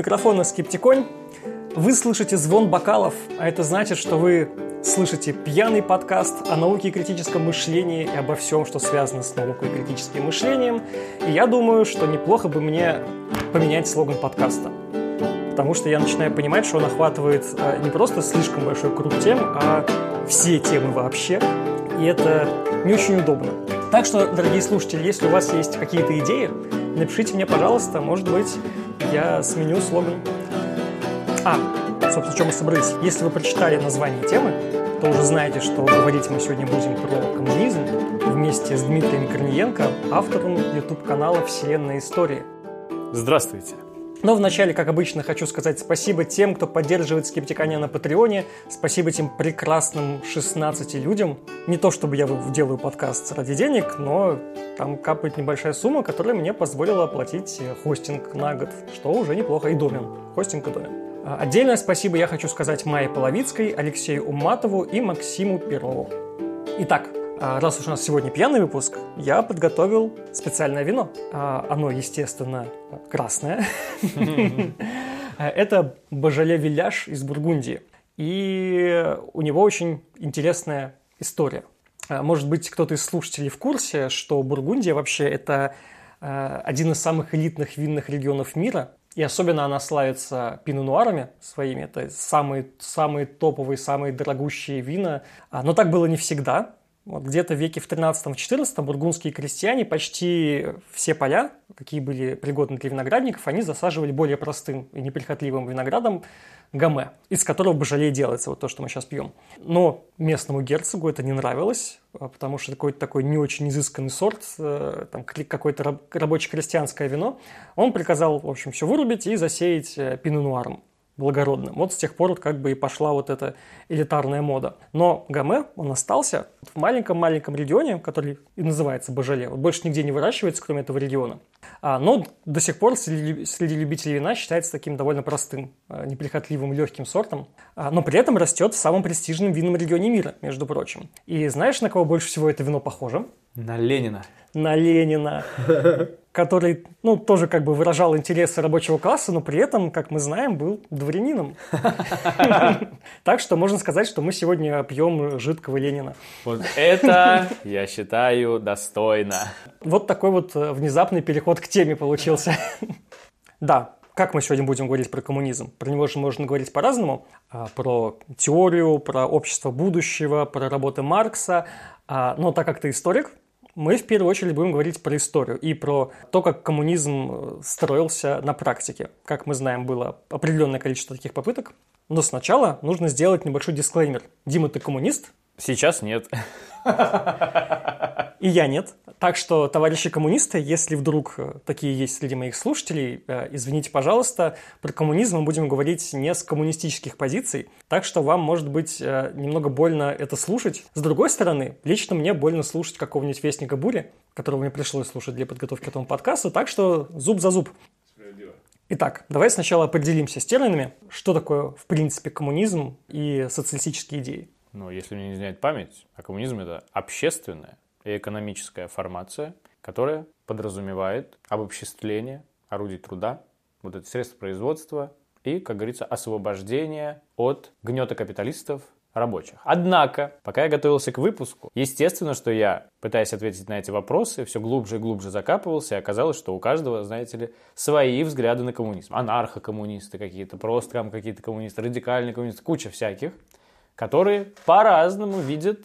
Микрофона Скептиконь. Вы слышите звон бокалов, а это значит, что вы слышите пьяный подкаст о науке и критическом мышлении и обо всем, что связано с наукой и критическим мышлением. И я думаю, что неплохо бы мне поменять слоган подкаста. Потому что я начинаю понимать, что он охватывает э, не просто слишком большой круг тем, а все темы вообще. И это не очень удобно. Так что, дорогие слушатели, если у вас есть какие-то идеи, напишите мне, пожалуйста, может быть, я сменю слоган. А, собственно, чем мы собрались. Если вы прочитали название темы, то уже знаете, что говорить мы сегодня будем про коммунизм вместе с Дмитрием Корниенко, автором YouTube-канала «Вселенная истории». Здравствуйте. Но вначале, как обычно, хочу сказать спасибо тем, кто поддерживает Скептикания на Патреоне. Спасибо тем прекрасным 16 людям. Не то, чтобы я делаю подкаст ради денег, но там капает небольшая сумма, которая мне позволила оплатить хостинг на год, что уже неплохо, и домен. Хостинг и домен. А, отдельное спасибо я хочу сказать Майе Половицкой, Алексею Уматову и Максиму Перову. Итак, раз уж у нас сегодня пьяный выпуск, я подготовил специальное вино. А, оно, естественно, красное. Это Божале Виляж из Бургундии. И у него очень интересная история. А, может быть, кто-то из слушателей в курсе, что Бургундия вообще это один из самых элитных винных регионов мира. И особенно она славится пино-нуарами своими. Это самые, самые топовые, самые дорогущие вина. Но так было не всегда. Вот где-то в веке в 13-14 бургундские крестьяне почти все поля, какие были пригодны для виноградников, они засаживали более простым и неприхотливым виноградом гаме, из которого божалей делается, вот то, что мы сейчас пьем. Но местному герцогу это не нравилось, а, потому что какой-то такой не очень изысканный сорт, э, там какое-то рабоче-крестьянское вино, он приказал, в общем, все вырубить и засеять э, пино-нуаром благородным. Вот с тех пор как бы и пошла вот эта элитарная мода. Но Гаме, он остался в маленьком-маленьком регионе, который и называется Божале. Вот больше нигде не выращивается, кроме этого региона. А, но до сих пор среди, среди любителей вина считается таким довольно простым, а, неприхотливым, легким сортом. А, но при этом растет в самом престижном винном регионе мира, между прочим. И знаешь, на кого больше всего это вино похоже? На Ленина. На Ленина. который, ну, тоже как бы выражал интересы рабочего класса, но при этом, как мы знаем, был дворянином. Так что можно сказать, что мы сегодня пьем жидкого Ленина. Вот это, я считаю, достойно. Вот такой вот э, внезапный переход к теме получился. Да, как мы сегодня будем говорить про коммунизм? Про него же можно говорить по-разному. А, про теорию, про общество будущего, про работы Маркса. А, но так как ты историк, мы в первую очередь будем говорить про историю и про то, как коммунизм э, строился на практике. Как мы знаем, было определенное количество таких попыток. Но сначала нужно сделать небольшой дисклеймер. Дима, ты коммунист? Сейчас нет. И я нет. Так что, товарищи коммунисты, если вдруг э, такие есть среди моих слушателей, э, извините, пожалуйста, про коммунизм мы будем говорить не с коммунистических позиций, так что вам, может быть, э, немного больно это слушать. С другой стороны, лично мне больно слушать какого-нибудь Вестника Бури, которого мне пришлось слушать для подготовки к этому подкасту, так что зуб за зуб. Итак, давай сначала определимся с терминами, что такое, в принципе, коммунизм и социалистические идеи. Ну, если мне не изменяет память, а коммунизм – это общественное и экономическая формация, которая подразумевает обобществление орудий труда, вот это средства производства и, как говорится, освобождение от гнета капиталистов рабочих. Однако, пока я готовился к выпуску, естественно, что я, пытаясь ответить на эти вопросы, все глубже и глубже закапывался, и оказалось, что у каждого, знаете ли, свои взгляды на коммунизм. Анархо-коммунисты какие-то, просто там какие-то коммунисты, радикальные коммунисты, куча всяких, которые по-разному видят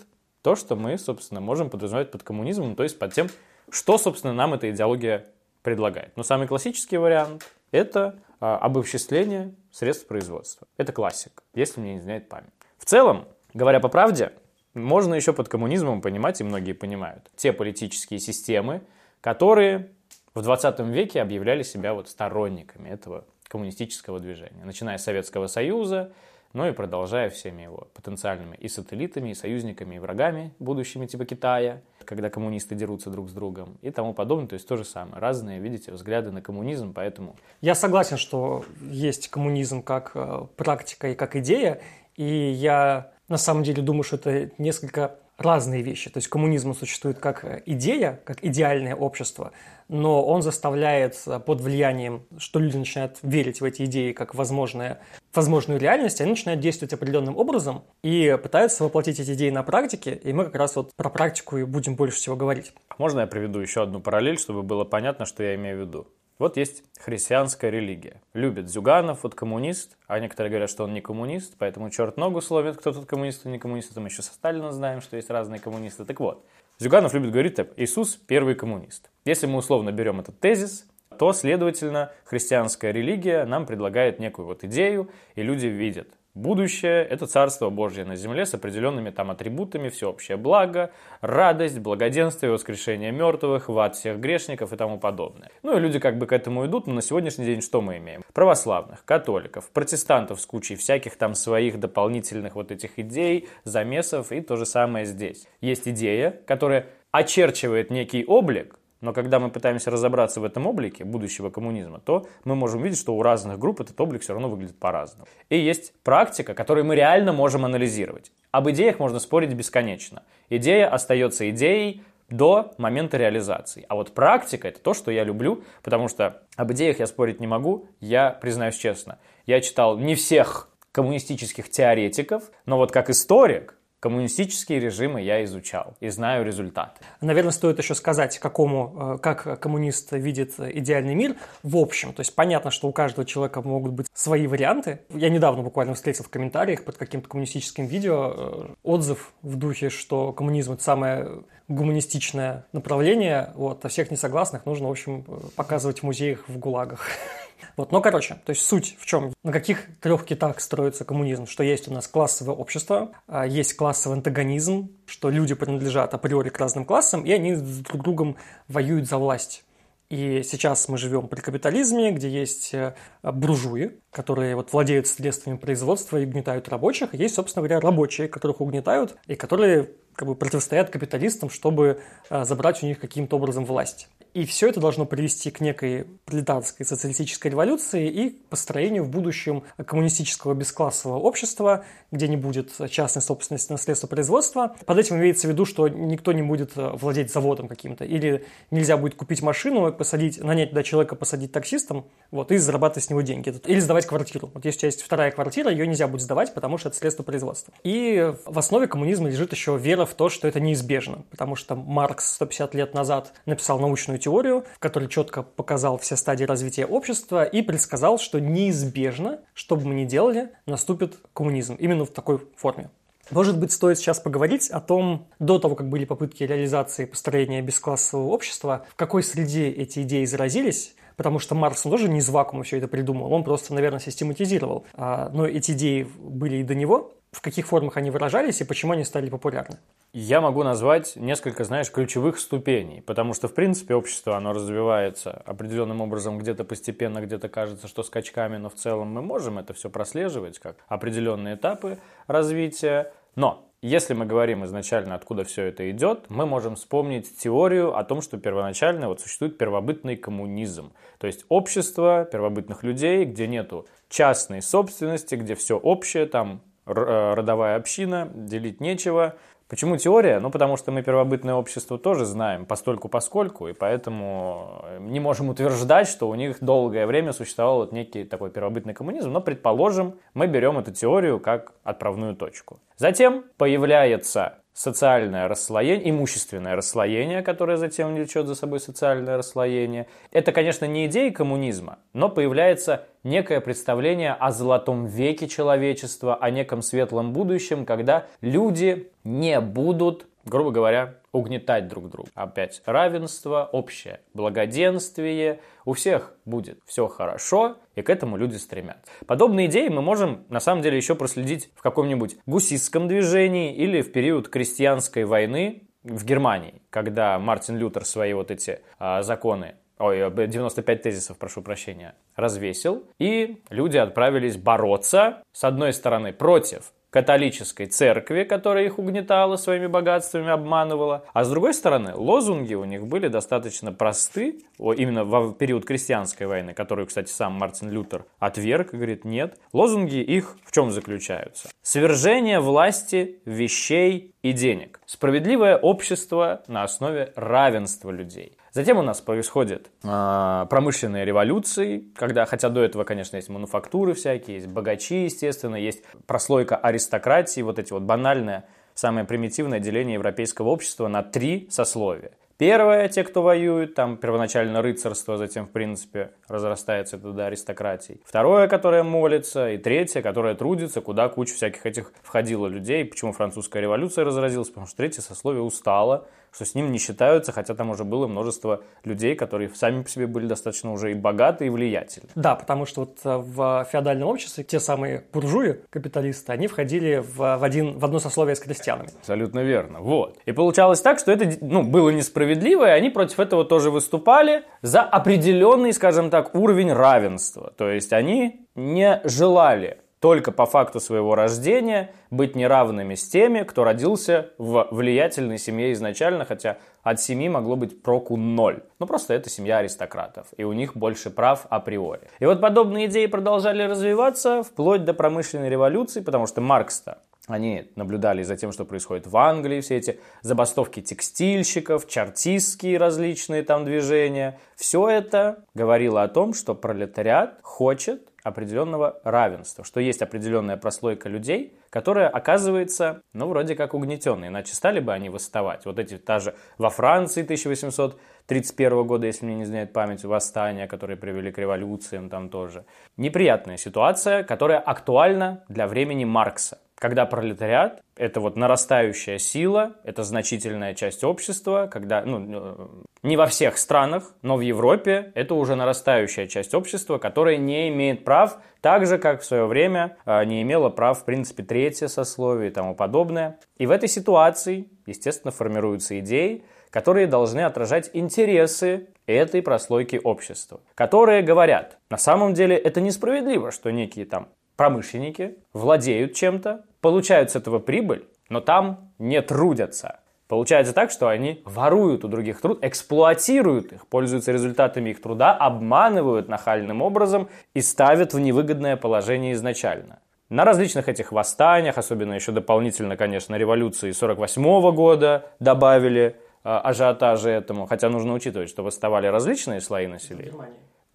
то, что мы, собственно, можем подразумевать под коммунизмом, то есть под тем, что, собственно, нам эта идеология предлагает. Но самый классический вариант – это а, обобществление средств производства. Это классик, если мне не изменяет память. В целом, говоря по правде, можно еще под коммунизмом понимать, и многие понимают, те политические системы, которые в 20 веке объявляли себя вот сторонниками этого коммунистического движения. Начиная с Советского Союза, но и продолжая всеми его потенциальными и сателлитами, и союзниками, и врагами будущими типа Китая, когда коммунисты дерутся друг с другом и тому подобное. То есть то же самое. Разные, видите, взгляды на коммунизм, поэтому... Я согласен, что есть коммунизм как э, практика и как идея, и я на самом деле думаю, что это несколько разные вещи. То есть коммунизм существует как идея, как идеальное общество, но он заставляет под влиянием, что люди начинают верить в эти идеи как возможное, возможную реальность, они начинают действовать определенным образом и пытаются воплотить эти идеи на практике, и мы как раз вот про практику и будем больше всего говорить. Можно я приведу еще одну параллель, чтобы было понятно, что я имею в виду? Вот есть христианская религия. Любит Зюганов, вот коммунист, а некоторые говорят, что он не коммунист, поэтому черт ногу словит, кто тут коммунист, кто не коммунист. Мы еще со Сталина знаем, что есть разные коммунисты. Так вот, Зюганов любит говорить так, Иисус – первый коммунист. Если мы условно берем этот тезис, то, следовательно, христианская религия нам предлагает некую вот идею, и люди видят, Будущее – это Царство Божье на земле с определенными там атрибутами, всеобщее благо, радость, благоденствие, воскрешение мертвых, в ад всех грешников и тому подобное. Ну и люди как бы к этому идут, но на сегодняшний день что мы имеем? Православных, католиков, протестантов с кучей всяких там своих дополнительных вот этих идей, замесов и то же самое здесь. Есть идея, которая очерчивает некий облик, но когда мы пытаемся разобраться в этом облике будущего коммунизма, то мы можем видеть, что у разных групп этот облик все равно выглядит по-разному. И есть практика, которую мы реально можем анализировать. Об идеях можно спорить бесконечно. Идея остается идеей до момента реализации. А вот практика – это то, что я люблю, потому что об идеях я спорить не могу, я признаюсь честно. Я читал не всех коммунистических теоретиков, но вот как историк Коммунистические режимы я изучал и знаю результаты. Наверное, стоит еще сказать, какому, э, как коммунист видит идеальный мир в общем. То есть понятно, что у каждого человека могут быть свои варианты. Я недавно буквально встретил в комментариях под каким-то коммунистическим видео э, отзыв в духе, что коммунизм – это самое гуманистичное направление. Вот, а всех несогласных нужно, в общем, показывать в музеях в ГУЛАГах. Вот, но, короче, то есть суть в чем? На каких трех китах строится коммунизм? Что есть у нас классовое общество, а, есть классовый антагонизм, что люди принадлежат априори к разным классам, и они друг другом воюют за власть. И сейчас мы живем при капитализме, где есть э, буржуи, которые вот владеют средствами производства и угнетают рабочих. Есть, собственно говоря, рабочие, которых угнетают, и которые как бы противостоят капиталистам, чтобы э, забрать у них каким-то образом власть. И все это должно привести к некой пролетарской социалистической революции и построению в будущем коммунистического бесклассового общества, где не будет частной собственности на средства производства. Под этим имеется в виду, что никто не будет э, владеть заводом каким-то. Или нельзя будет купить машину, посадить, нанять туда человека, посадить таксистом, вот, и зарабатывать с него деньги. Или сдавать квартиру. Вот если у тебя есть вторая квартира, ее нельзя будет сдавать, потому что это средство производства. И в основе коммунизма лежит еще вера в то, что это неизбежно. Потому что Маркс 150 лет назад написал научную теорию, в которой четко показал все стадии развития общества и предсказал, что неизбежно, что бы мы ни делали, наступит коммунизм именно в такой форме. Может быть, стоит сейчас поговорить о том, до того, как были попытки реализации построения бесклассового общества, в какой среде эти идеи заразились, потому что Маркс тоже не из вакуума все это придумал, он просто, наверное, систематизировал. А, но эти идеи были и до него, в каких формах они выражались и почему они стали популярны? Я могу назвать несколько, знаешь, ключевых ступеней, потому что, в принципе, общество, оно развивается определенным образом, где-то постепенно, где-то кажется, что скачками, но в целом мы можем это все прослеживать как определенные этапы развития. Но если мы говорим изначально, откуда все это идет, мы можем вспомнить теорию о том, что первоначально вот существует первобытный коммунизм. То есть общество первобытных людей, где нету частной собственности, где все общее, там Э, родовая община, делить нечего. Почему теория? Ну, потому что мы первобытное общество тоже знаем постольку поскольку, и поэтому э, не можем утверждать, что у них долгое время существовал вот некий такой первобытный коммунизм, но, предположим, мы берем эту теорию как отправную точку. Затем появляется социальное расслоение, имущественное расслоение, которое затем влечет за собой социальное расслоение. Это, конечно, не идея коммунизма, но появляется некое представление о золотом веке человечества, о неком светлом будущем, когда люди не будут, грубо говоря, угнетать друг друга. Опять равенство, общее благоденствие. У всех будет все хорошо, и к этому люди стремятся. Подобные идеи мы можем на самом деле еще проследить в каком-нибудь гусистском движении или в период крестьянской войны в Германии, когда Мартин Лютер свои вот эти а, законы ой, 95 тезисов, прошу прощения, развесил, и люди отправились бороться, с одной стороны, против католической церкви, которая их угнетала своими богатствами, обманывала. А с другой стороны, лозунги у них были достаточно просты, именно в период крестьянской войны, которую, кстати, сам Мартин Лютер отверг говорит, нет. Лозунги их в чем заключаются? Свержение власти, вещей и денег. Справедливое общество на основе равенства людей. Затем у нас происходят э, промышленные революции, когда, хотя до этого, конечно, есть мануфактуры всякие, есть богачи, естественно, есть прослойка аристократии, вот эти вот банальное, самое примитивное деление европейского общества на три сословия. Первое, те, кто воюет, там первоначально рыцарство, затем, в принципе, разрастается это до аристократии. Второе, которое молится, и третье, которое трудится, куда куча всяких этих входило людей. Почему французская революция разразилась? Потому что третье сословие устало, что с ним не считаются, хотя там уже было множество людей, которые сами по себе были достаточно уже и богаты, и влиятельны. Да, потому что вот э, в феодальном обществе те самые буржуи, капиталисты, они входили в, в, один, в одно сословие с крестьянами. Абсолютно верно. Вот. И получалось так, что это ну, было несправедливо, и они против этого тоже выступали за определенный, скажем так, уровень равенства. То есть они не желали только по факту своего рождения быть неравными с теми, кто родился в влиятельной семье изначально, хотя от семьи могло быть проку ноль. Ну, просто это семья аристократов, и у них больше прав априори. И вот подобные идеи продолжали развиваться вплоть до промышленной революции, потому что Маркс-то они наблюдали за тем, что происходит в Англии, все эти забастовки текстильщиков, чартистские различные там движения. Все это говорило о том, что пролетариат хочет определенного равенства, что есть определенная прослойка людей, которая оказывается, ну, вроде как угнетенной, иначе стали бы они восставать. Вот эти, та же во Франции 1831 года, если мне не изменяет память, восстания, которые привели к революциям там тоже. Неприятная ситуация, которая актуальна для времени Маркса когда пролетариат – это вот нарастающая сила, это значительная часть общества, когда, ну, э, не во всех странах, но в Европе это уже нарастающая часть общества, которая не имеет прав, так же, как в свое время э, не имела прав, в принципе, третье сословие и тому подобное. И в этой ситуации, естественно, формируются идеи, которые должны отражать интересы этой прослойки общества, которые говорят, на самом деле это несправедливо, что некие там промышленники владеют чем-то, получают с этого прибыль, но там не трудятся. Получается так, что они воруют у других труд, эксплуатируют их, пользуются результатами их труда, обманывают нахальным образом и ставят в невыгодное положение изначально. На различных этих восстаниях, особенно еще дополнительно, конечно, революции 48 года добавили э, ажиотажи этому, хотя нужно учитывать, что восставали различные слои населения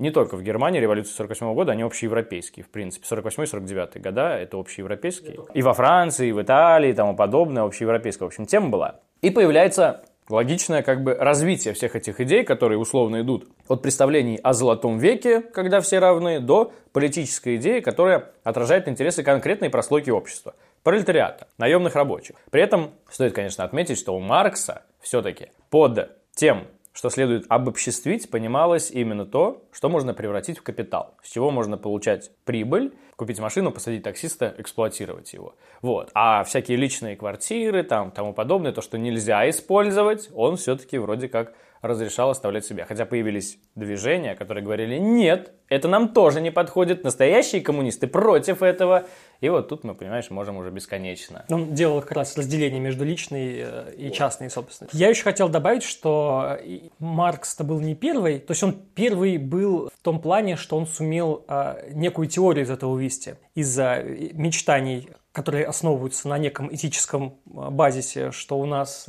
не только в Германии, революция 48 года, они общеевропейские, в принципе. 48-49 года это общеевропейские. И во Франции, и в Италии и тому подобное, общеевропейская, в общем, тема была. И появляется логичное как бы развитие всех этих идей, которые условно идут от представлений о золотом веке, когда все равны, до политической идеи, которая отражает интересы конкретной прослойки общества. Пролетариата, наемных рабочих. При этом стоит, конечно, отметить, что у Маркса все-таки под тем что следует обобществить, понималось именно то, что можно превратить в капитал, с чего можно получать прибыль, купить машину, посадить таксиста, эксплуатировать его. Вот. А всякие личные квартиры, там, тому подобное, то, что нельзя использовать, он все-таки вроде как разрешал оставлять себя. Хотя появились движения, которые говорили, нет, это нам тоже не подходит, настоящие коммунисты против этого. И вот тут мы, понимаешь, можем уже бесконечно. Он делал как раз разделение между личной э, и частной собственностью. Я еще хотел добавить, что э, Маркс-то был не первый, то есть он первый был в том плане, что он сумел а, некую теорию из этого вывести, из-за э, мечтаний, которые основываются на неком этическом базисе, что у нас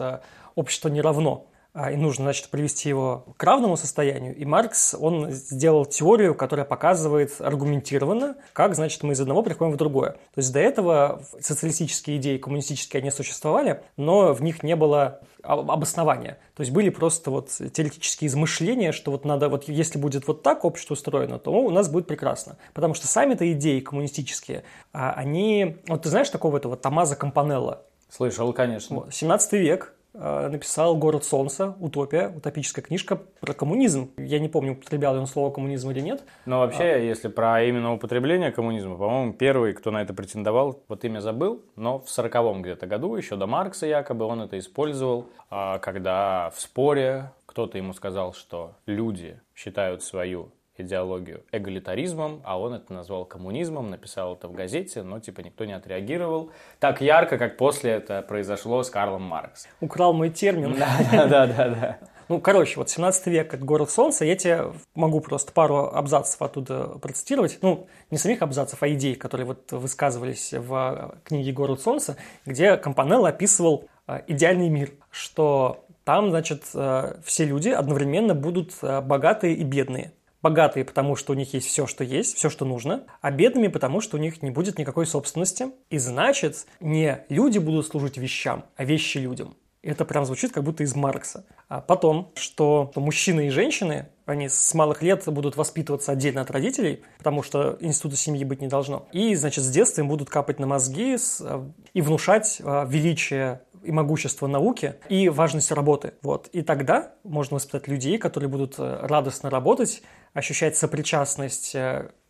общество не равно и нужно, значит, привести его к равному состоянию. И Маркс, он сделал теорию, которая показывает аргументированно, как, значит, мы из одного приходим в другое. То есть до этого социалистические идеи, коммунистические, они существовали, но в них не было обоснования. То есть были просто вот теоретические измышления, что вот надо, вот если будет вот так общество устроено, то у нас будет прекрасно. Потому что сами-то идеи коммунистические, а, они... Вот ты знаешь такого этого Томазо Кампанелла? Слышал, конечно. 17 век, написал «Город солнца», «Утопия», утопическая книжка про коммунизм. Я не помню, употреблял он слово коммунизм или нет. Но вообще, а... если про именно употребление коммунизма, по-моему, первый, кто на это претендовал, вот имя забыл, но в сороковом где-то году, еще до Маркса якобы, он это использовал, а, когда в споре кто-то ему сказал, что люди считают свою идеологию эгалитаризмом, а он это назвал коммунизмом, написал это в газете, но типа никто не отреагировал так ярко, как после это произошло с Карлом Марксом. Украл мой термин. Да, да, да, да. Ну, короче, вот 17 век – это город солнца. Я тебе могу просто пару абзацев оттуда процитировать. Ну, не самих абзацев, а идей, которые вот высказывались в книге «Город солнца», где Компанелло описывал э, идеальный мир, что там, значит, э, все люди одновременно будут э, богатые и бедные. Богатые, потому что у них есть все, что есть, все, что нужно, а бедными, потому что у них не будет никакой собственности. И значит, не люди будут служить вещам, а вещи людям. Это прям звучит как будто из Маркса. А потом, что мужчины и женщины, они с малых лет будут воспитываться отдельно от родителей, потому что института семьи быть не должно. И, значит, с детства им будут капать на мозги э, и внушать э, величие и могущество науки и важность работы. Вот. И тогда можно воспитать людей, которые будут э, радостно работать, ощущать сопричастность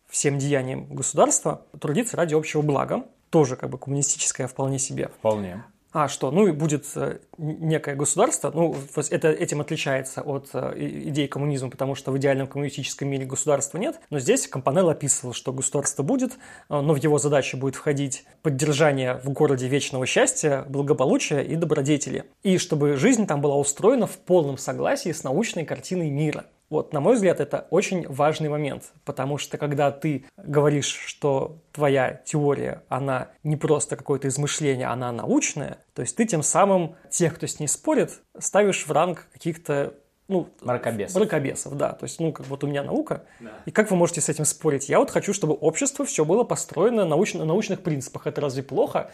всем деяниям государства, трудиться ради общего блага. Тоже как бы коммунистическое вполне себе. Вполне. А что? Ну и будет э, некое государство. Ну, это этим отличается от э, идеи коммунизма, потому что в идеальном коммунистическом мире государства нет. Но здесь Компанелл описывал, что государство будет, э, но в его задачи будет входить поддержание в городе вечного счастья, благополучия и добродетели. И чтобы жизнь там была устроена в полном согласии с научной картиной мира. Вот, на мой взгляд, это очень важный момент, потому что когда ты говоришь, что твоя теория, она не просто какое-то измышление, она научная, то есть ты тем самым тех, кто с ней спорит, ставишь в ранг каких-то ну, мракобесов. Мракобесов, да. То есть, ну, как вот у меня наука. Да. И как вы можете с этим спорить? Я вот хочу, чтобы общество все было построено на, науч... на научных принципах. Это разве плохо?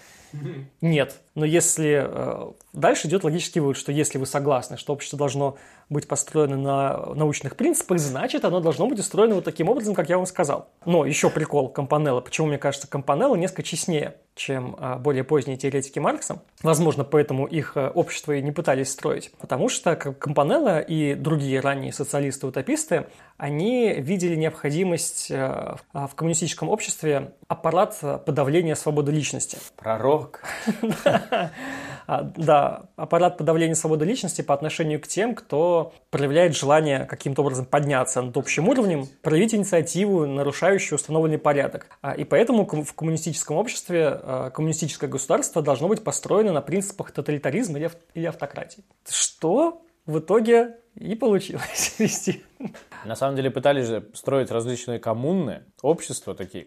Нет. Но если... Э, дальше идет логический вывод, что если вы согласны, что общество должно быть построено на научных принципах, значит, оно должно быть устроено вот таким образом, как я вам сказал. Но еще прикол Компанелла. Почему, мне кажется, Компанелла несколько честнее, чем а, более поздние теоретики Маркса. Возможно, поэтому их э, общество и не пытались строить. Потому что Компанелла и другие ранние социалисты-утописты, они видели необходимость э, в коммунистическом обществе аппарат подавления свободы личности. Пророк. А, да, аппарат подавления свободы личности по отношению к тем, кто проявляет желание каким-то образом подняться над общим уровнем, проявить инициативу, нарушающую установленный порядок. А, и поэтому в коммунистическом обществе а, коммунистическое государство должно быть построено на принципах тоталитаризма или автократии. Что в итоге и получилось вести. На самом деле пытались же строить различные коммуны, общества такие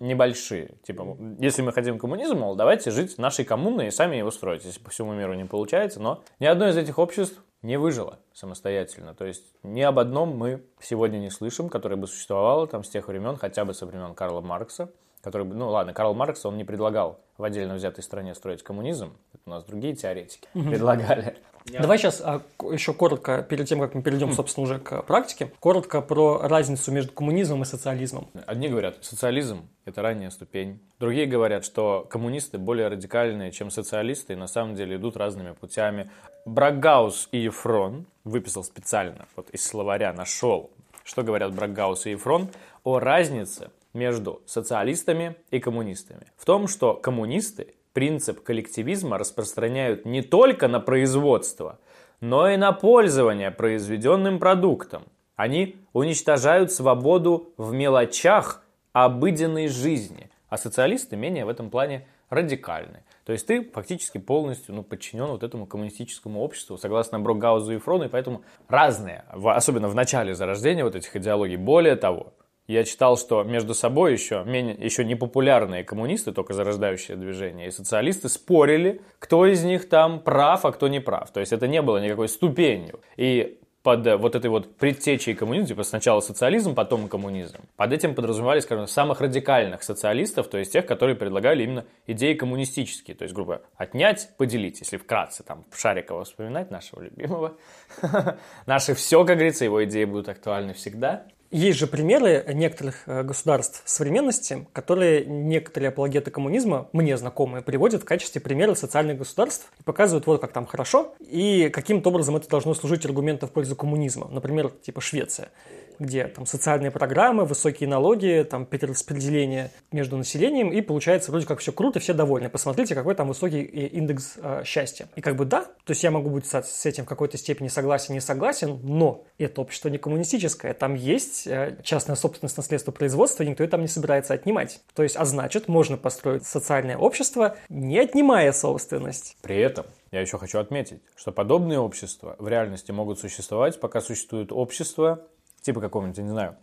небольшие. Типа, если мы хотим коммунизм, мол, давайте жить нашей коммуной и сами его строить. Если по всему миру не получается, но ни одно из этих обществ не выжило самостоятельно. То есть ни об одном мы сегодня не слышим, которое бы существовало там с тех времен, хотя бы со времен Карла Маркса который, ну ладно, Карл Маркс, он не предлагал в отдельно взятой стране строить коммунизм, это у нас другие теоретики угу. Предлагали. Давай сейчас а, еще коротко, перед тем, как мы перейдем, собственно, уже к практике, коротко про разницу между коммунизмом и социализмом. Одни говорят, социализм – это ранняя ступень. Другие говорят, что коммунисты более радикальные, чем социалисты, и на самом деле идут разными путями. Брагаус и Ефрон выписал специально, вот из словаря нашел, что говорят Брагаус и Ефрон о разнице между социалистами и коммунистами. В том, что коммунисты принцип коллективизма распространяют не только на производство, но и на пользование произведенным продуктом. Они уничтожают свободу в мелочах обыденной жизни, а социалисты менее в этом плане радикальны. То есть ты фактически полностью ну, подчинен вот этому коммунистическому обществу, согласно Брокгаузу и Фрону, и поэтому разные, особенно в начале зарождения вот этих идеологий. Более того, я читал, что между собой еще, менее, еще непопулярные коммунисты, только зарождающее движение, и социалисты спорили, кто из них там прав, а кто не прав. То есть это не было никакой ступенью. И под вот этой вот предтечей коммунизма, типа сначала социализм, потом коммунизм. Под этим подразумевали, скажем, самых радикальных социалистов, то есть тех, которые предлагали именно идеи коммунистические, то есть, грубо отнять, поделить, если вкратце там Шарикова вспоминать, нашего любимого. Наши все, как говорится, его идеи будут актуальны всегда. Есть же примеры некоторых э, государств современности, которые некоторые апологеты коммунизма, мне знакомые, приводят в качестве примера социальных государств и показывают вот как там хорошо, и каким-то образом это должно служить аргументом в пользу коммунизма. Например, типа Швеция где там социальные программы, высокие налоги, там перераспределение между населением, и получается вроде как все круто, все довольны. Посмотрите, какой там высокий э, индекс э, счастья. И как бы да, то есть я могу быть с этим в какой-то степени согласен, не согласен, но это общество не коммунистическое. Там есть э, частная собственность на средства производства, никто ее там не собирается отнимать. То есть, а значит, можно построить социальное общество, не отнимая собственность. При этом я еще хочу отметить, что подобные общества в реальности могут существовать, пока существует общество, типа какого-нибудь, я не знаю,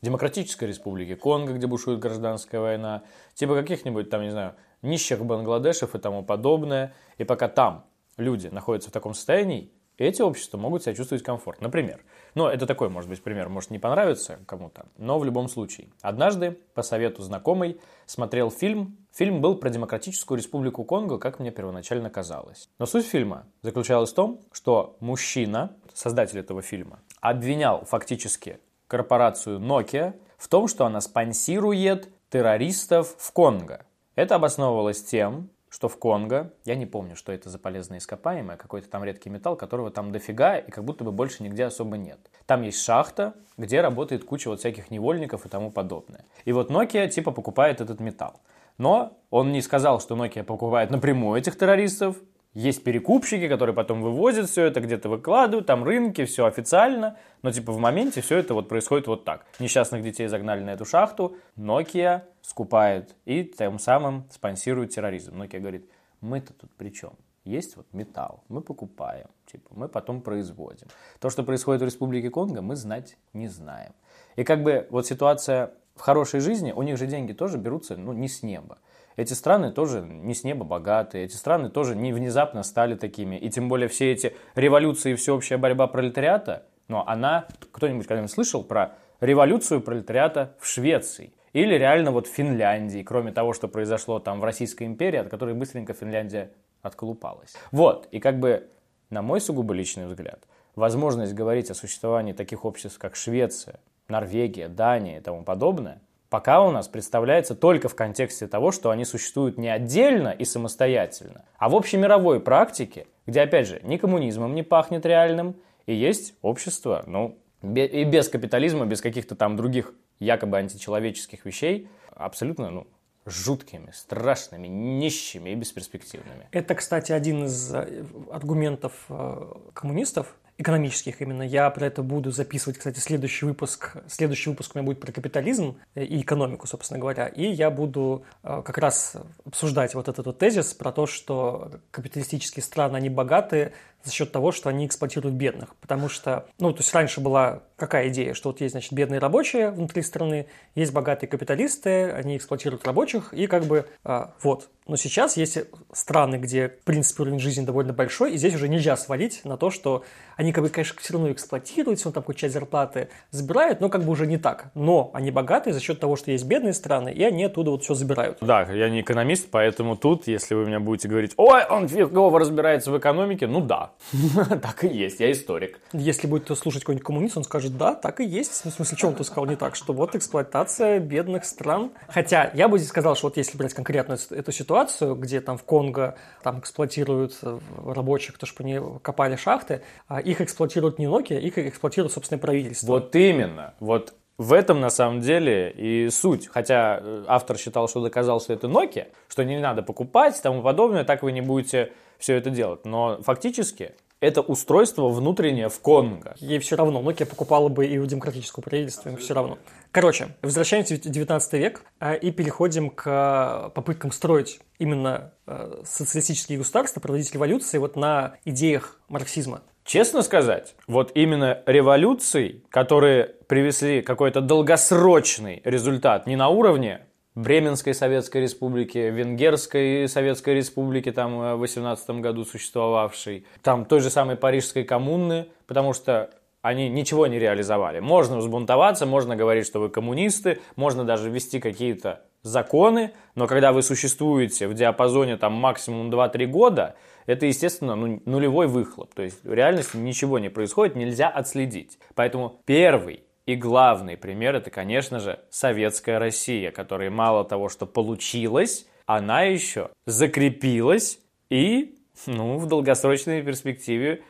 Демократической Республики Конго, где бушует гражданская война, типа каких-нибудь там, не знаю, нищих Бангладешев и тому подобное. И пока там люди находятся в таком состоянии, эти общества могут себя чувствовать комфортно. Например, ну, это такой, может быть, пример, может не понравится кому-то, но в любом случае. Однажды, по совету знакомой, смотрел фильм. Фильм был про Демократическую Республику Конго, как мне первоначально казалось. Но суть фильма заключалась в том, что мужчина, создатель этого фильма, обвинял фактически корпорацию Nokia в том, что она спонсирует террористов в Конго. Это обосновывалось тем, что в Конго, я не помню, что это за полезное ископаемое, какой-то там редкий металл, которого там дофига и как будто бы больше нигде особо нет. Там есть шахта, где работает куча вот всяких невольников и тому подобное. И вот Nokia типа покупает этот металл. Но он не сказал, что Nokia покупает напрямую этих террористов, есть перекупщики, которые потом вывозят все это, где-то выкладывают, там рынки, все официально. Но типа в моменте все это вот происходит вот так. Несчастных детей загнали на эту шахту, Nokia скупает и тем самым спонсирует терроризм. Nokia говорит, мы-то тут при чем? Есть вот металл, мы покупаем, типа, мы потом производим. То, что происходит в Республике Конго, мы знать не знаем. И как бы вот ситуация в хорошей жизни, у них же деньги тоже берутся, ну, не с неба. Эти страны тоже не с неба богатые, эти страны тоже не внезапно стали такими. И тем более все эти революции и всеобщая борьба пролетариата, но она, кто-нибудь когда-нибудь слышал про революцию пролетариата в Швеции? Или реально вот в Финляндии, кроме того, что произошло там в Российской империи, от которой быстренько Финляндия отколупалась. Вот, и как бы, на мой сугубо личный взгляд, возможность говорить о существовании таких обществ, как Швеция, Норвегия, Дания и тому подобное – пока у нас представляется только в контексте того, что они существуют не отдельно и самостоятельно, а в общемировой практике, где, опять же, ни коммунизмом не пахнет реальным, и есть общество, ну, и без капитализма, без каких-то там других якобы античеловеческих вещей, абсолютно, ну, жуткими, страшными, нищими и бесперспективными. Это, кстати, один из э, аргументов э, коммунистов, экономических именно. Я про это буду записывать, кстати, следующий выпуск. Следующий выпуск у меня будет про капитализм и экономику, собственно говоря. И я буду э, как раз обсуждать вот этот вот тезис про то, что капиталистические страны, они богаты за счет того, что они эксплуатируют бедных. Потому что, ну, то есть раньше была какая идея, что вот есть, значит, бедные рабочие внутри страны, есть богатые капиталисты, они эксплуатируют рабочих, и как бы а, вот. Но сейчас есть страны, где, в принципе, уровень жизни довольно большой, и здесь уже нельзя свалить на то, что они, как бы, конечно, все равно эксплуатируют, все равно там какую часть зарплаты забирают, но как бы уже не так. Но они богатые за счет того, что есть бедные страны, и они оттуда вот все забирают. Да, я не экономист, поэтому тут, если вы меня будете говорить, ой, он фигово разбирается в экономике, ну да, так и есть, я историк. Если будет слушать какой-нибудь коммунист, он скажет, да, так и есть. В смысле, что он тут сказал не так? Что вот эксплуатация бедных стран. Хотя я бы здесь сказал, что вот если брать конкретно эту ситуацию, где там в Конго там эксплуатируют э, рабочих, то, что они копали шахты, а их эксплуатируют не Nokia, их эксплуатирует собственное правительство. Вот именно. Вот в этом на самом деле и суть. Хотя э, автор считал, что доказал, что это Nokia, что не надо покупать и тому подобное, так вы не будете все это делать. Но фактически это устройство внутреннее в Конго. Ей все равно. Nokia покупала бы и у демократического правительства, им все равно. Короче, возвращаемся в 19 век а, и переходим к попыткам строить именно э, социалистические государства, проводить революции вот на идеях марксизма. Честно сказать, вот именно революции, которые привезли какой-то долгосрочный результат не на уровне Бременской Советской Республики, Венгерской Советской Республики, там э, в 18 году существовавшей, там той же самой Парижской коммуны, потому что они ничего не реализовали. Можно взбунтоваться, можно говорить, что вы коммунисты, можно даже ввести какие-то законы, но когда вы существуете в диапазоне там максимум 2-3 года, это, естественно, ну, нулевой выхлоп. То есть в реальности ничего не происходит, нельзя отследить. Поэтому первый и главный пример это, конечно же, советская Россия, которая мало того, что получилась, она еще закрепилась и, ну, в долгосрочной перспективе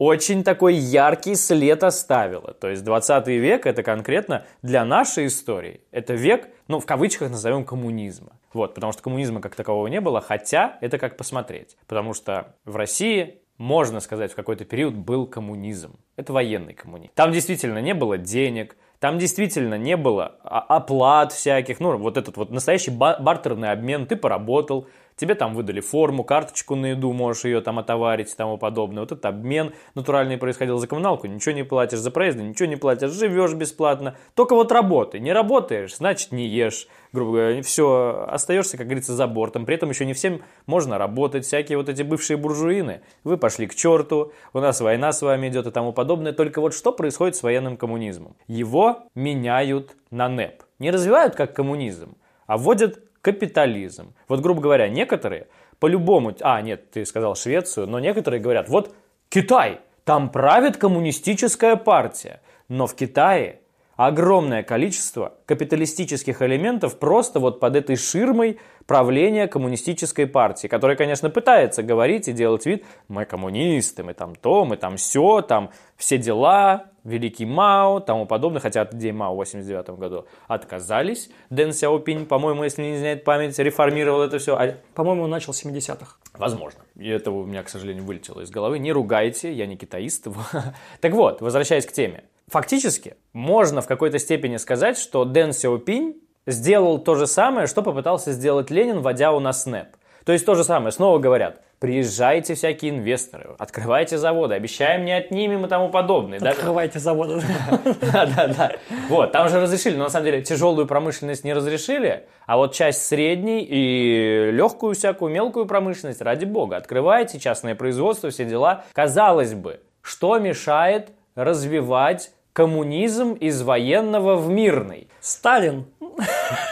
очень такой яркий след оставила. То есть 20 век это конкретно для нашей истории. Это век, ну, в кавычках назовем коммунизма. Вот, потому что коммунизма как такового не было, хотя это как посмотреть. Потому что в России можно сказать, в какой-то период был коммунизм. Это военный коммунизм. Там действительно не было денег, там действительно не было оплат всяких, ну, вот этот вот настоящий бартерный обмен. Ты поработал, тебе там выдали форму, карточку на еду, можешь ее там отоварить и тому подобное. Вот этот обмен натуральный происходил за коммуналку, ничего не платишь за проезды, ничего не платишь, живешь бесплатно. Только вот работай. Не работаешь, значит не ешь, грубо говоря. Все, остаешься, как говорится, за бортом. При этом еще не всем можно работать. Всякие вот эти бывшие буржуины, вы пошли к черту, у нас война с вами идет и тому подобное. Только вот что происходит с военным коммунизмом? Его меняют на НЭП. Не развивают как коммунизм, а вводят капитализм. Вот, грубо говоря, некоторые по-любому... А, нет, ты сказал Швецию, но некоторые говорят, вот Китай, там правит коммунистическая партия. Но в Китае огромное количество капиталистических элементов просто вот под этой ширмой правления коммунистической партии, которая, конечно, пытается говорить и делать вид, мы коммунисты, мы там то, мы там все, там все дела, великий Мао, тому подобное, хотя от идеи Мао в 89 году отказались. Дэн Сяопинь, по-моему, если не изменяет память, реформировал это все. А... По-моему, он начал с 70-х. Возможно. И это у меня, к сожалению, вылетело из головы. Не ругайте, я не китаист. так вот, возвращаясь к теме. Фактически, можно в какой-то степени сказать, что Дэн Сяопинь сделал то же самое, что попытался сделать Ленин, вводя у нас СНЭП. То есть то же самое, снова говорят, приезжайте всякие инвесторы, открывайте заводы, обещаем, не отнимем и тому подобное. Открывайте заводы. Да, да, да. Вот, там же разрешили, но на самом деле тяжелую промышленность не разрешили, а вот часть средней и легкую всякую мелкую промышленность, ради бога, открывайте частное производство, все дела. Казалось бы, что мешает развивать коммунизм из военного в мирный. Сталин.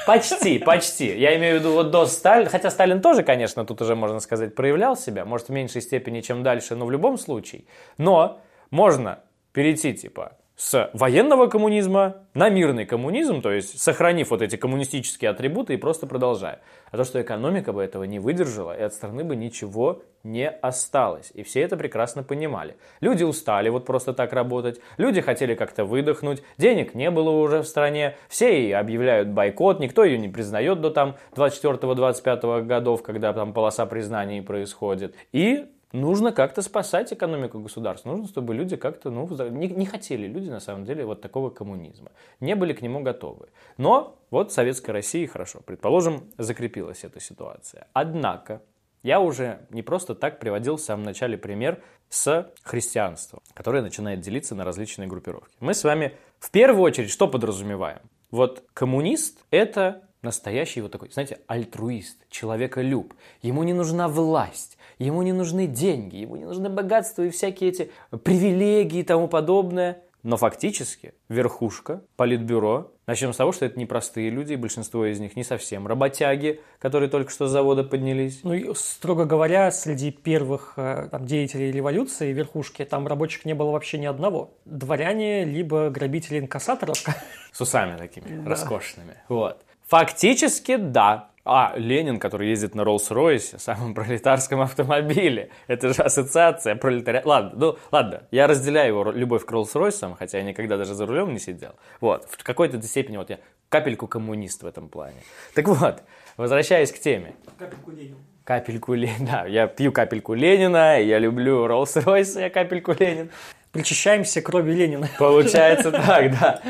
Почти, почти. Я имею в виду вот до Сталина, хотя Сталин тоже, конечно, тут уже, можно сказать, проявлял себя, может, в меньшей степени, чем дальше, но в любом случае. Но можно перейти, типа, с военного коммунизма на мирный коммунизм, то есть сохранив вот эти коммунистические атрибуты и просто продолжая. А то, что экономика бы этого не выдержала, и от страны бы ничего не осталось. И все это прекрасно понимали. Люди устали вот просто так работать, люди хотели как-то выдохнуть, денег не было уже в стране, все и объявляют бойкот, никто ее не признает до там 24-25 годов, когда там полоса признаний происходит. И нужно как-то спасать экономику государства. Нужно, чтобы люди как-то, ну, не, не хотели люди, на самом деле, вот такого коммунизма. Не были к нему готовы. Но вот Советская Россия, хорошо, предположим, закрепилась эта ситуация. Однако, я уже не просто так приводил в самом начале пример с христианством, которое начинает делиться на различные группировки. Мы с вами в первую очередь что подразумеваем? Вот коммунист – это настоящий вот такой, знаете, альтруист, человеколюб. Ему не нужна власть, ему не нужны деньги, ему не нужны богатства и всякие эти привилегии и тому подобное. Но фактически верхушка, политбюро, начнем с того, что это непростые люди, и большинство из них не совсем работяги, которые только что с завода поднялись. Ну, и, строго говоря, среди первых э, там, деятелей революции, верхушки, там рабочих не было вообще ни одного. Дворяне, либо грабители-инкассаторов. С усами такими, роскошными. Вот. Фактически, да. А, Ленин, который ездит на Роллс-Ройсе, самом пролетарском автомобиле. Это же ассоциация пролетариата. Ладно, ну, ладно, я разделяю его любовь к Роллс-Ройсам, хотя я никогда даже за рулем не сидел. Вот, в какой-то степени вот я капельку коммунист в этом плане. Так вот, возвращаясь к теме. Капельку Ленина. Капельку Ленина, да, я пью капельку Ленина, я люблю Роллс-Ройс, я капельку Ленин. Причащаемся крови Ленина. Получается так, да.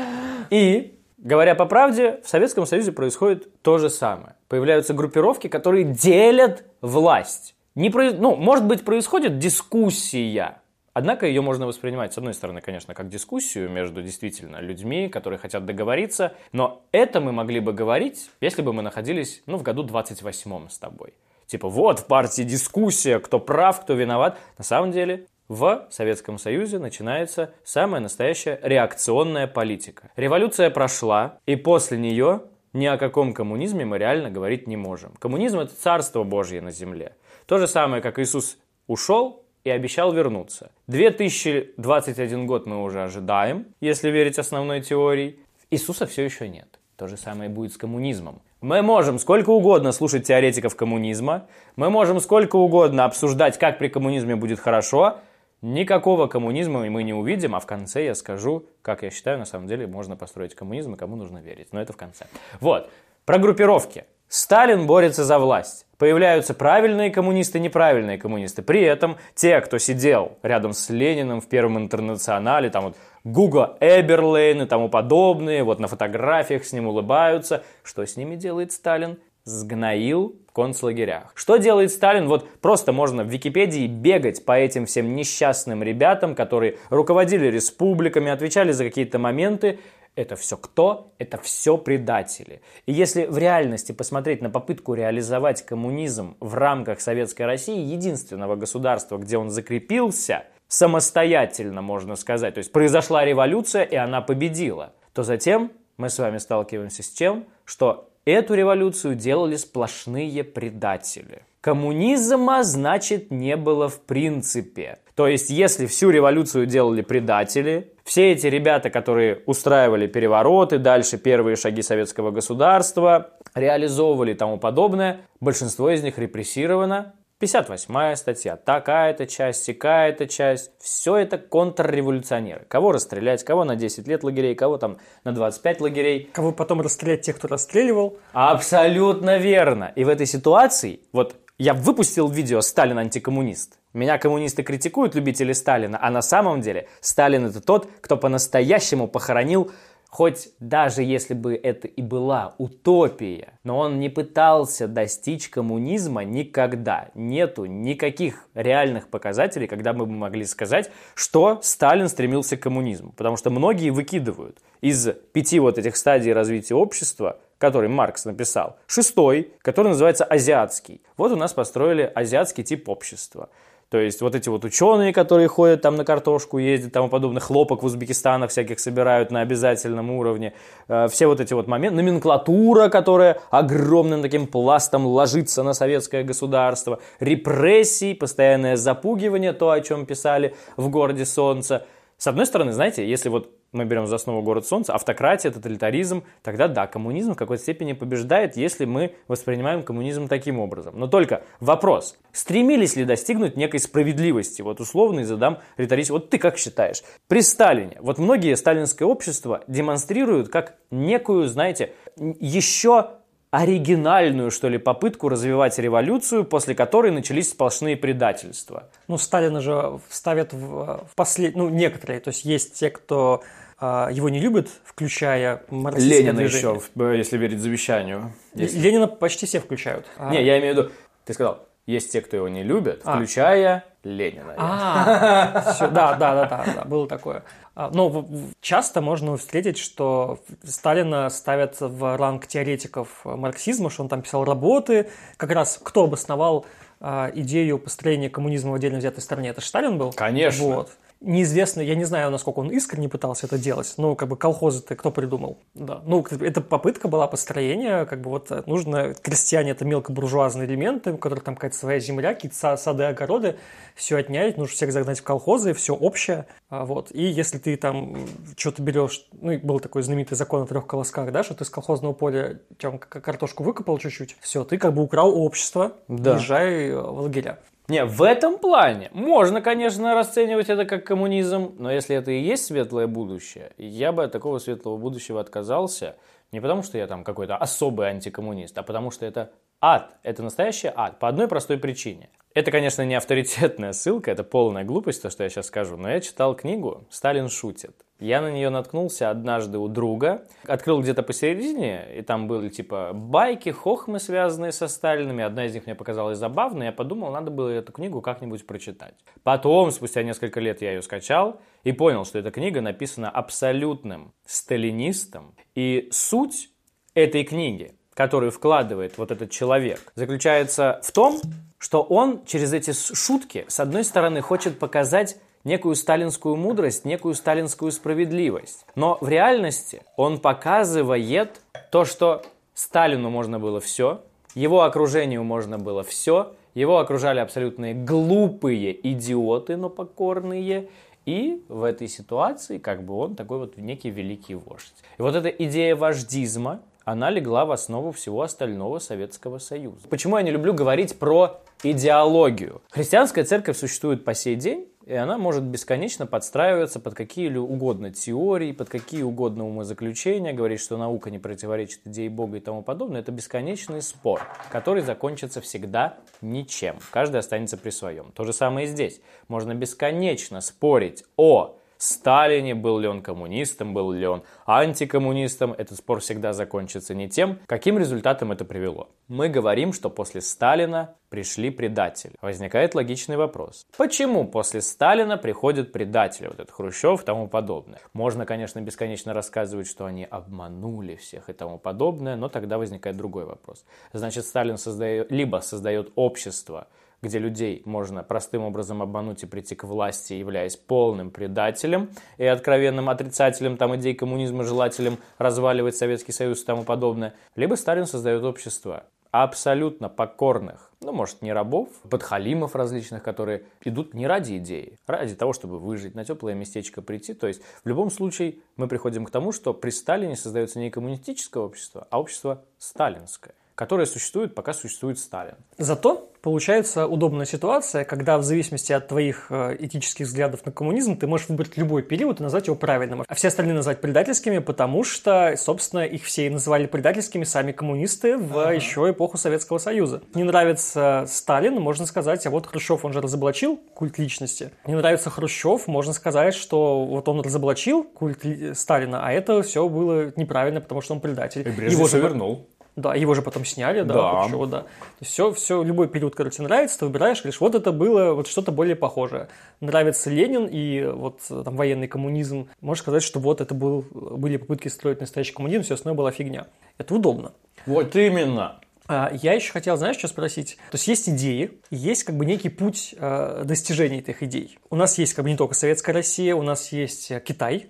И Говоря по правде, в Советском Союзе происходит то же самое. Появляются группировки, которые делят власть. Не про... ну, может быть, происходит дискуссия, Однако ее можно воспринимать, с одной стороны, конечно, как дискуссию между действительно людьми, которые хотят договориться, но это мы могли бы говорить, если бы мы находились, ну, в году 28-м с тобой. Типа, вот в партии дискуссия, кто прав, кто виноват. На самом деле, в Советском Союзе начинается самая настоящая реакционная политика. Революция прошла, и после нее ни о каком коммунизме мы реально говорить не можем. Коммунизм – это царство Божье на земле. То же самое, как Иисус ушел и обещал вернуться. 2021 год мы уже ожидаем, если верить основной теории. Иисуса все еще нет. То же самое будет с коммунизмом. Мы можем сколько угодно слушать теоретиков коммунизма, мы можем сколько угодно обсуждать, как при коммунизме будет хорошо, никакого коммунизма мы не увидим, а в конце я скажу, как я считаю, на самом деле можно построить коммунизм и кому нужно верить. Но это в конце. Вот. Про группировки. Сталин борется за власть. Появляются правильные коммунисты, неправильные коммунисты. При этом те, кто сидел рядом с Лениным в Первом интернационале, там вот Гуго Эберлейн и тому подобные, вот на фотографиях с ним улыбаются. Что с ними делает Сталин? Сгноил в концлагерях. Что делает Сталин? Вот просто можно в Википедии бегать по этим всем несчастным ребятам, которые руководили республиками, отвечали за какие-то моменты, это все кто? Это все предатели. И если в реальности посмотреть на попытку реализовать коммунизм в рамках Советской России, единственного государства, где он закрепился, самостоятельно, можно сказать, то есть произошла революция, и она победила, то затем мы с вами сталкиваемся с тем, что эту революцию делали сплошные предатели. Коммунизма, значит, не было в принципе. То есть, если всю революцию делали предатели, все эти ребята, которые устраивали перевороты, дальше первые шаги советского государства, реализовывали и тому подобное, большинство из них репрессировано, 58 статья, такая-то часть, такая-то часть. Все это контрреволюционеры. Кого расстрелять, кого на 10 лет лагерей, кого там на 25 лагерей. Кого потом расстрелять тех, кто расстреливал. Абсолютно верно. И в этой ситуации, вот я выпустил видео «Сталин антикоммунист». Меня коммунисты критикуют, любители Сталина, а на самом деле Сталин это тот, кто по-настоящему похоронил Хоть даже если бы это и была утопия, но он не пытался достичь коммунизма никогда. Нету никаких реальных показателей, когда мы бы могли сказать, что Сталин стремился к коммунизму. Потому что многие выкидывают из пяти вот этих стадий развития общества, который Маркс написал, шестой, который называется азиатский. Вот у нас построили азиатский тип общества. То есть вот эти вот ученые, которые ходят там на картошку, ездят, тому подобное, хлопок в Узбекистанах всяких собирают на обязательном уровне. Э, все вот эти вот моменты. Номенклатура, которая огромным таким пластом ложится на советское государство. Репрессии, постоянное запугивание, то, о чем писали в «Городе солнца». С одной стороны, знаете, если вот мы берем за основу город солнца, автократия, тоталитаризм, тогда да, коммунизм в какой-то степени побеждает, если мы воспринимаем коммунизм таким образом. Но только вопрос, стремились ли достигнуть некой справедливости? Вот условно и задам риторический, вот ты как считаешь? При Сталине, вот многие сталинское общество демонстрируют как некую, знаете, еще оригинальную, что ли, попытку развивать революцию, после которой начались сплошные предательства. Ну, Сталина же ставят в, в послед... ну, некоторые, то есть есть те, кто его не любят, включая марксистское Ленина движение. еще, если верить завещанию. Если... Ленина почти все включают. А... Не, я имею в виду, ты сказал, есть те, кто его не любят, а. включая Ленина. А, да, да, да, да, было такое. А, но часто можно встретить, что Сталина ставят в ранг теоретиков марксизма, что он там писал работы, как раз кто обосновал а, идею построения коммунизма в отдельно взятой стране, это Сталин был? Конечно. Вот неизвестно, я не знаю, насколько он искренне пытался это делать, но как бы колхозы-то кто придумал? Да. Ну, это попытка была построения, как бы вот нужно, крестьяне это мелкобуржуазные элементы, у которых там какая-то своя земля, какие-то сады, огороды, все отнять, нужно всех загнать в колхозы, все общее, а, вот. И если ты там что-то берешь, ну, был такой знаменитый закон о трех колосках, да, что ты с колхозного поля там картошку выкопал чуть-чуть, все, ты как бы украл общество, да. езжай в лагеря. Не, в этом плане можно, конечно, расценивать это как коммунизм, но если это и есть светлое будущее, я бы от такого светлого будущего отказался, не потому что я там какой-то особый антикоммунист, а потому что это ад, это настоящий ад, по одной простой причине. Это, конечно, не авторитетная ссылка, это полная глупость, то, что я сейчас скажу, но я читал книгу «Сталин шутит». Я на нее наткнулся однажды у друга, открыл где-то посередине, и там были типа байки, хохмы, связанные со Сталинами. Одна из них мне показалась забавной, я подумал, надо было эту книгу как-нибудь прочитать. Потом, спустя несколько лет, я ее скачал и понял, что эта книга написана абсолютным сталинистом. И суть этой книги, которую вкладывает вот этот человек, заключается в том, что он через эти шутки, с одной стороны, хочет показать некую сталинскую мудрость, некую сталинскую справедливость. Но в реальности он показывает то, что Сталину можно было все, его окружению можно было все, его окружали абсолютно глупые идиоты, но покорные, и в этой ситуации как бы он такой вот некий великий вождь. И вот эта идея вождизма, она легла в основу всего остального Советского Союза. Почему я не люблю говорить про идеологию? Христианская церковь существует по сей день, и она может бесконечно подстраиваться под какие угодно теории, под какие угодно умозаключения, говорить, что наука не противоречит идее Бога и тому подобное. Это бесконечный спор, который закончится всегда ничем. Каждый останется при своем. То же самое и здесь. Можно бесконечно спорить о Сталине, был ли он коммунистом, был ли он антикоммунистом. Этот спор всегда закончится не тем, каким результатом это привело. Мы говорим, что после Сталина пришли предатели. Возникает логичный вопрос. Почему после Сталина приходят предатели, вот этот Хрущев и тому подобное? Можно, конечно, бесконечно рассказывать, что они обманули всех и тому подобное, но тогда возникает другой вопрос. Значит, Сталин создает, либо создает общество, где людей можно простым образом обмануть и прийти к власти, являясь полным предателем и откровенным отрицателем там идей коммунизма, желателем разваливать Советский Союз и тому подобное, либо Сталин создает общество абсолютно покорных, ну, может, не рабов, подхалимов различных, которые идут не ради идеи, а ради того, чтобы выжить, на теплое местечко прийти. То есть, в любом случае, мы приходим к тому, что при Сталине создается не коммунистическое общество, а общество сталинское которая существует, пока существует Сталин. Зато получается удобная ситуация, когда в зависимости от твоих э, этических взглядов на коммунизм ты можешь выбрать любой период и назвать его правильным, а все остальные назвать предательскими, потому что, собственно, их все и называли предательскими сами коммунисты в ага. еще эпоху Советского Союза. Не нравится Сталин, можно сказать, а вот Хрущев, он же разоблачил культ личности. Не нравится Хрущев, можно сказать, что вот он разоблачил культ Сталина, а это все было неправильно, потому что он предатель. И Брежнев его же вернул. Да, его же потом сняли, да. Да. Еще, да. То есть все, все, любой период, который тебе нравится, ты выбираешь, говоришь, вот это было вот что-то более похожее. Нравится Ленин и вот там военный коммунизм. Можешь сказать, что вот это был, были попытки строить настоящий коммунизм, все остальное была фигня. Это удобно. Вот именно. А, я еще хотел, знаешь, что спросить? То есть есть идеи, есть как бы некий путь э, достижения этих идей. У нас есть как бы не только Советская Россия, у нас есть э, Китай,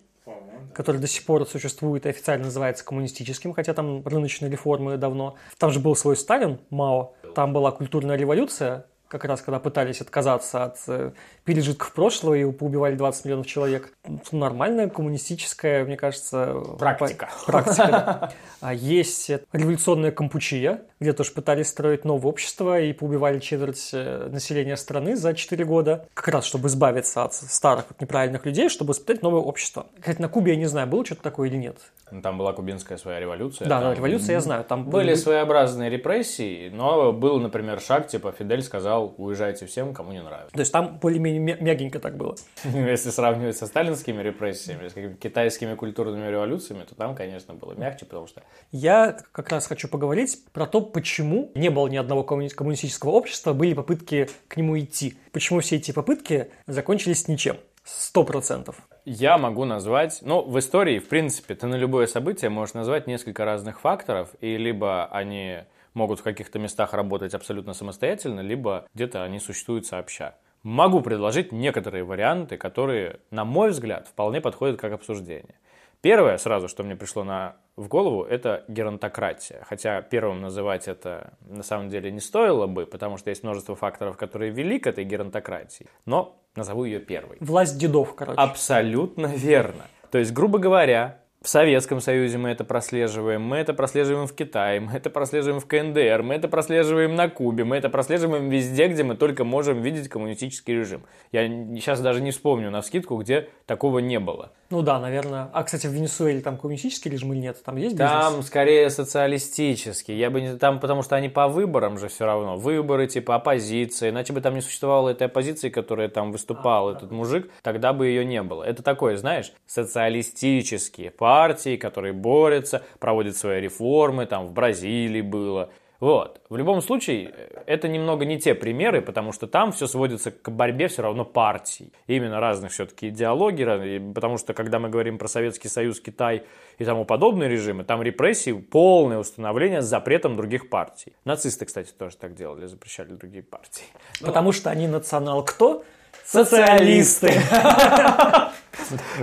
который до сих пор существует и официально называется коммунистическим, хотя там рыночные реформы давно. Там же был свой Сталин, Мао, там была культурная революция, как раз когда пытались отказаться от э, пережитков прошлого и поубивали 20 миллионов человек. Нормальная коммунистическая, мне кажется... Практика. Практика, да. А есть революционная Кампучия, где тоже пытались строить новое общество и поубивали четверть э, населения страны за 4 года, как раз чтобы избавиться от старых вот, неправильных людей, чтобы испытать новое общество. Кстати, на Кубе я не знаю, было что-то такое или нет. Ну, там была кубинская своя революция. Да, там революция я знаю. Там были своеобразные репрессии, но был, например, шаг, типа Фидель сказал, уезжайте всем, кому не нравится. То есть там более-менее мягенько так было. Если сравнивать со сталинскими репрессиями, с китайскими культурными революциями, то там, конечно, было мягче, потому что... Я как раз хочу поговорить про то, почему не было ни одного коммунистического общества, были попытки к нему идти. Почему все эти попытки закончились ничем. Сто процентов. Я могу назвать, ну, в истории, в принципе, ты на любое событие можешь назвать несколько разных факторов, и либо они могут в каких-то местах работать абсолютно самостоятельно, либо где-то они существуют сообща. Могу предложить некоторые варианты, которые, на мой взгляд, вполне подходят как обсуждение. Первое сразу, что мне пришло на, в голову, это геронтократия. Хотя первым называть это на самом деле не стоило бы, потому что есть множество факторов, которые вели к этой геронтократии. Но назову ее первой. Власть дедов, короче. Абсолютно верно. То есть, грубо говоря, в Советском Союзе мы это прослеживаем, мы это прослеживаем в Китае, мы это прослеживаем в КНДР, мы это прослеживаем на Кубе, мы это прослеживаем везде, где мы только можем видеть коммунистический режим. Я сейчас даже не вспомню на вскидку, где такого не было. Ну да, наверное. А, кстати, в Венесуэле там коммунистический режим или нет? Там есть бизнес? Там скорее социалистический. Я бы не... Там, потому что они по выборам же все равно. Выборы типа оппозиции. Иначе бы там не существовало этой оппозиции, которая там выступал а, этот да. мужик. Тогда бы ее не было. Это такое, знаешь, социалистические партии, которые борются, проводят свои реформы. Там в Бразилии было. Вот. В любом случае, это немного не те примеры, потому что там все сводится к борьбе все равно партий. Именно разных все-таки идеологий, потому что когда мы говорим про Советский Союз, Китай и тому подобные режимы, там репрессии, полное установление с запретом других партий. Нацисты, кстати, тоже так делали, запрещали другие партии. Потому что они национал кто? Социалисты.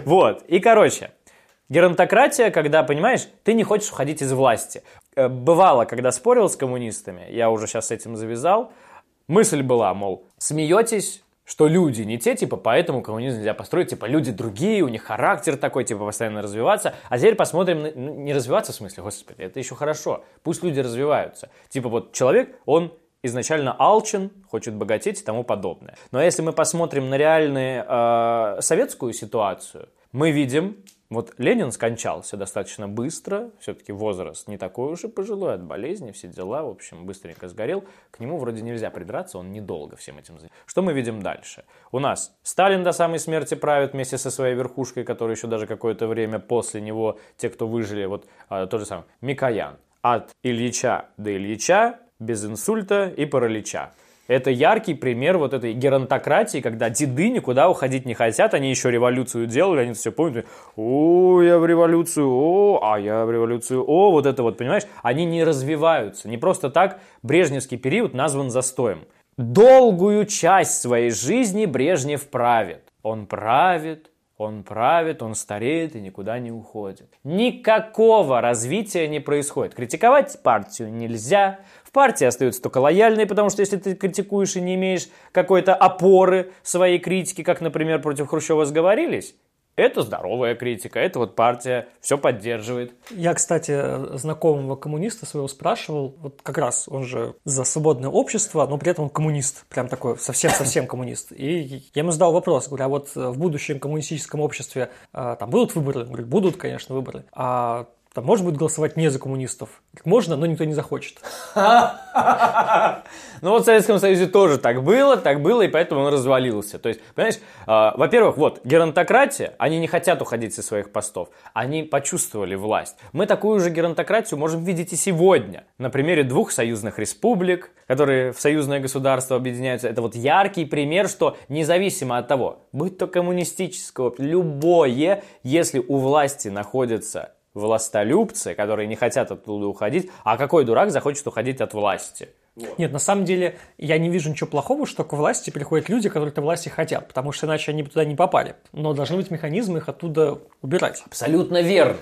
Вот. И, короче, Геронтократия, когда, понимаешь, ты не хочешь уходить из власти. Э, бывало, когда спорил с коммунистами, я уже сейчас с этим завязал, мысль была, мол, смеетесь, что люди не те, типа, поэтому коммунизм нельзя построить, типа, люди другие, у них характер такой, типа, постоянно развиваться. А теперь посмотрим, ну, не развиваться в смысле, господи, это еще хорошо, пусть люди развиваются. Типа, вот человек, он изначально алчен, хочет богатеть и тому подобное. Но если мы посмотрим на реальную э, советскую ситуацию, мы видим, вот Ленин скончался достаточно быстро, все-таки возраст не такой уж и пожилой, от болезни, все дела, в общем, быстренько сгорел. К нему вроде нельзя придраться, он недолго всем этим занимается. Что мы видим дальше? У нас Сталин до самой смерти правит вместе со своей верхушкой, которая еще даже какое-то время после него, те, кто выжили, вот а, то же самое, Микоян. От Ильича до Ильича, без инсульта и паралича. Это яркий пример вот этой геронтократии, когда деды никуда уходить не хотят, они еще революцию делали, они все помнят, о, я в революцию, о, а я в революцию, о, вот это вот, понимаешь, они не развиваются, не просто так Брежневский период назван застоем. Долгую часть своей жизни Брежнев правит. Он правит, он правит, он стареет и никуда не уходит. Никакого развития не происходит. Критиковать партию нельзя, партии остаются только лояльные, потому что если ты критикуешь и не имеешь какой-то опоры своей критики, как, например, против Хрущева сговорились, это здоровая критика, это вот партия все поддерживает. Я, кстати, знакомого коммуниста своего спрашивал, вот как раз он же за свободное общество, но при этом он коммунист, прям такой совсем-совсем коммунист. И я ему задал вопрос, говорю, а вот в будущем коммунистическом обществе а, там будут выборы? Он говорит, будут, конечно, выборы. А там можно будет голосовать не за коммунистов. Можно, но никто не захочет. Ну вот в Советском Союзе тоже так было, так было, и поэтому он развалился. То есть, понимаешь, а, во-первых, вот, геронтократия, они не хотят уходить со своих постов, они почувствовали власть. Мы такую же геронтократию можем видеть и сегодня. На примере двух союзных республик, которые в союзное государство объединяются. Это вот яркий пример, что независимо от того, будь то коммунистического, любое, если у власти находится властолюбцы, которые не хотят оттуда уходить. А какой дурак захочет уходить от власти? Вот. Нет, на самом деле я не вижу ничего плохого, что к власти приходят люди, которые к власти хотят, потому что иначе они бы туда не попали. Но должны быть механизмы их оттуда убирать. Абсолютно верно.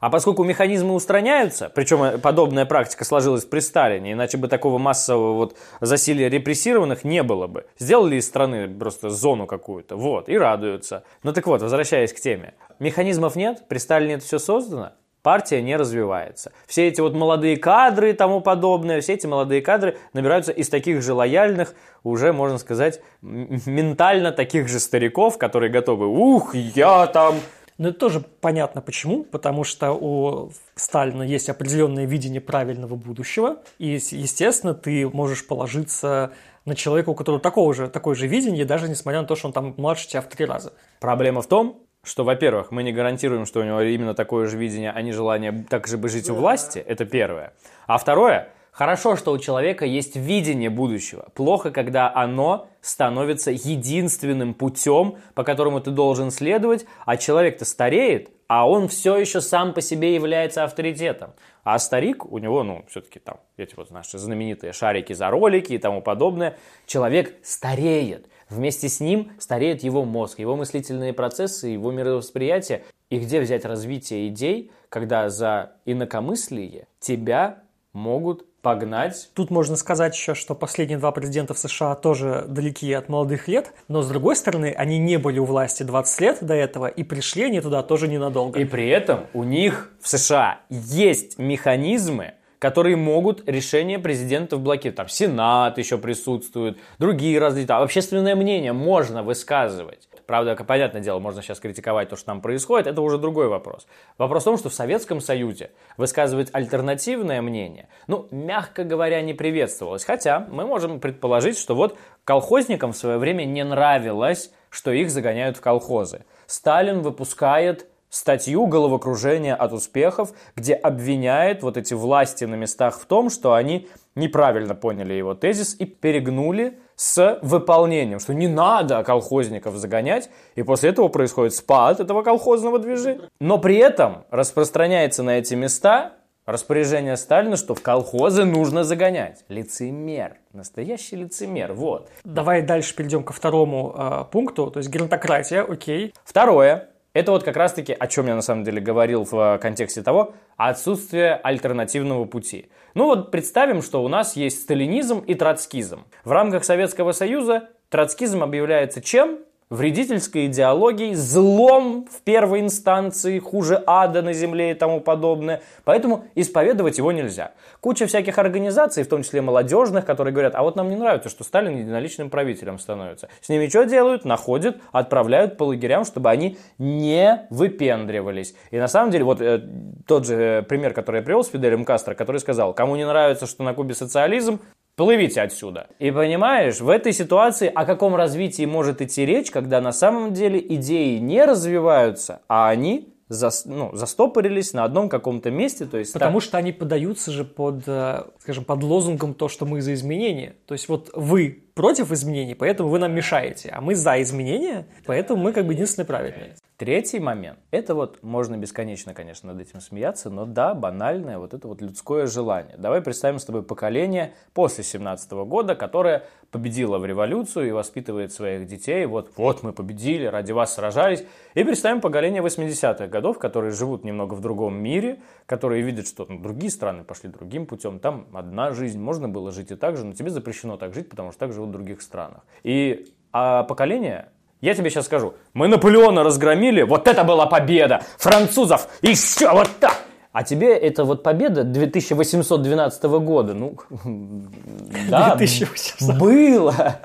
А поскольку механизмы устраняются, причем подобная практика сложилась при Сталине, иначе бы такого массового вот засилия репрессированных не было бы. Сделали из страны просто зону какую-то, вот, и радуются. Ну так вот, возвращаясь к теме. Механизмов нет, при Сталине это все создано, партия не развивается. Все эти вот молодые кадры и тому подобное, все эти молодые кадры набираются из таких же лояльных, уже, можно сказать, ментально таких же стариков, которые готовы, ух, я там... Но это тоже понятно почему, потому что у Сталина есть определенное видение правильного будущего, и, естественно, ты можешь положиться на человека, у которого такого же, такое же видение, даже несмотря на то, что он там младше тебя в три раза. Проблема в том, что, во-первых, мы не гарантируем, что у него именно такое же видение, а не желание так же бы жить у власти, это первое. А второе, хорошо, что у человека есть видение будущего. Плохо, когда оно становится единственным путем, по которому ты должен следовать, а человек-то стареет, а он все еще сам по себе является авторитетом. А старик, у него, ну, все-таки там эти вот наши знаменитые шарики за ролики и тому подобное, человек стареет. Вместе с ним стареет его мозг, его мыслительные процессы, его мировосприятие. И где взять развитие идей, когда за инакомыслие тебя могут погнать. Тут можно сказать еще, что последние два президента в США тоже далеки от молодых лет, но с другой стороны, они не были у власти 20 лет до этого, и пришли они туда тоже ненадолго. И при этом у них в США есть механизмы, которые могут решение президентов блокировать. Там Сенат еще присутствует, другие разные. Там общественное мнение можно высказывать. Правда, понятное дело, можно сейчас критиковать то, что там происходит, это уже другой вопрос. Вопрос в том, что в Советском Союзе высказывать альтернативное мнение, ну, мягко говоря, не приветствовалось. Хотя мы можем предположить, что вот колхозникам в свое время не нравилось, что их загоняют в колхозы. Сталин выпускает статью «Головокружение от успехов», где обвиняет вот эти власти на местах в том, что они неправильно поняли его тезис и перегнули с выполнением, что не надо колхозников загонять, и после этого происходит спад этого колхозного движения. Но при этом распространяется на эти места распоряжение Сталина, что в колхозы нужно загонять. Лицемер. Настоящий лицемер. Вот. Давай дальше перейдем ко второму э, пункту, то есть геронтократия, окей. Второе. Это вот как раз-таки, о чем я на самом деле говорил в э, контексте того, отсутствие альтернативного пути. Ну вот представим, что у нас есть сталинизм и троцкизм. В рамках Советского Союза троцкизм объявляется чем? Вредительской идеологией, злом в первой инстанции, хуже ада на земле и тому подобное. Поэтому исповедовать его нельзя. Куча всяких организаций, в том числе молодежных, которые говорят, а вот нам не нравится, что Сталин единоличным правителем становится. С ними что делают? Находят, отправляют по лагерям, чтобы они не выпендривались. И на самом деле, вот э, тот же э, пример, который я привел с Фиделем Кастро, который сказал, кому не нравится, что на Кубе социализм, Плывите отсюда. И понимаешь, в этой ситуации о каком развитии может идти речь, когда на самом деле идеи не развиваются, а они за, ну, застопорились на одном каком-то месте. То есть, Потому так... что они подаются же под, э, скажем, под лозунгом то, что мы за изменения. То есть вот вы против изменений, поэтому вы нам мешаете, а мы за изменения, поэтому мы как бы единственные правильные. Третий момент. Это вот можно бесконечно, конечно, над этим смеяться, но да, банальное вот это вот людское желание. Давай представим с тобой поколение после 17 года, которое победило в революцию и воспитывает своих детей. Вот, вот мы победили, ради вас сражались. И представим поколение 80-х годов, которые живут немного в другом мире, которые видят, что ну, другие страны пошли другим путем. Там одна жизнь, можно было жить и так же, но тебе запрещено так жить, потому что так живут в других странах. И а поколение я тебе сейчас скажу, мы Наполеона разгромили, вот это была победа, французов, еще вот так. А тебе это вот победа 2812 года, ну, да, 2800. было.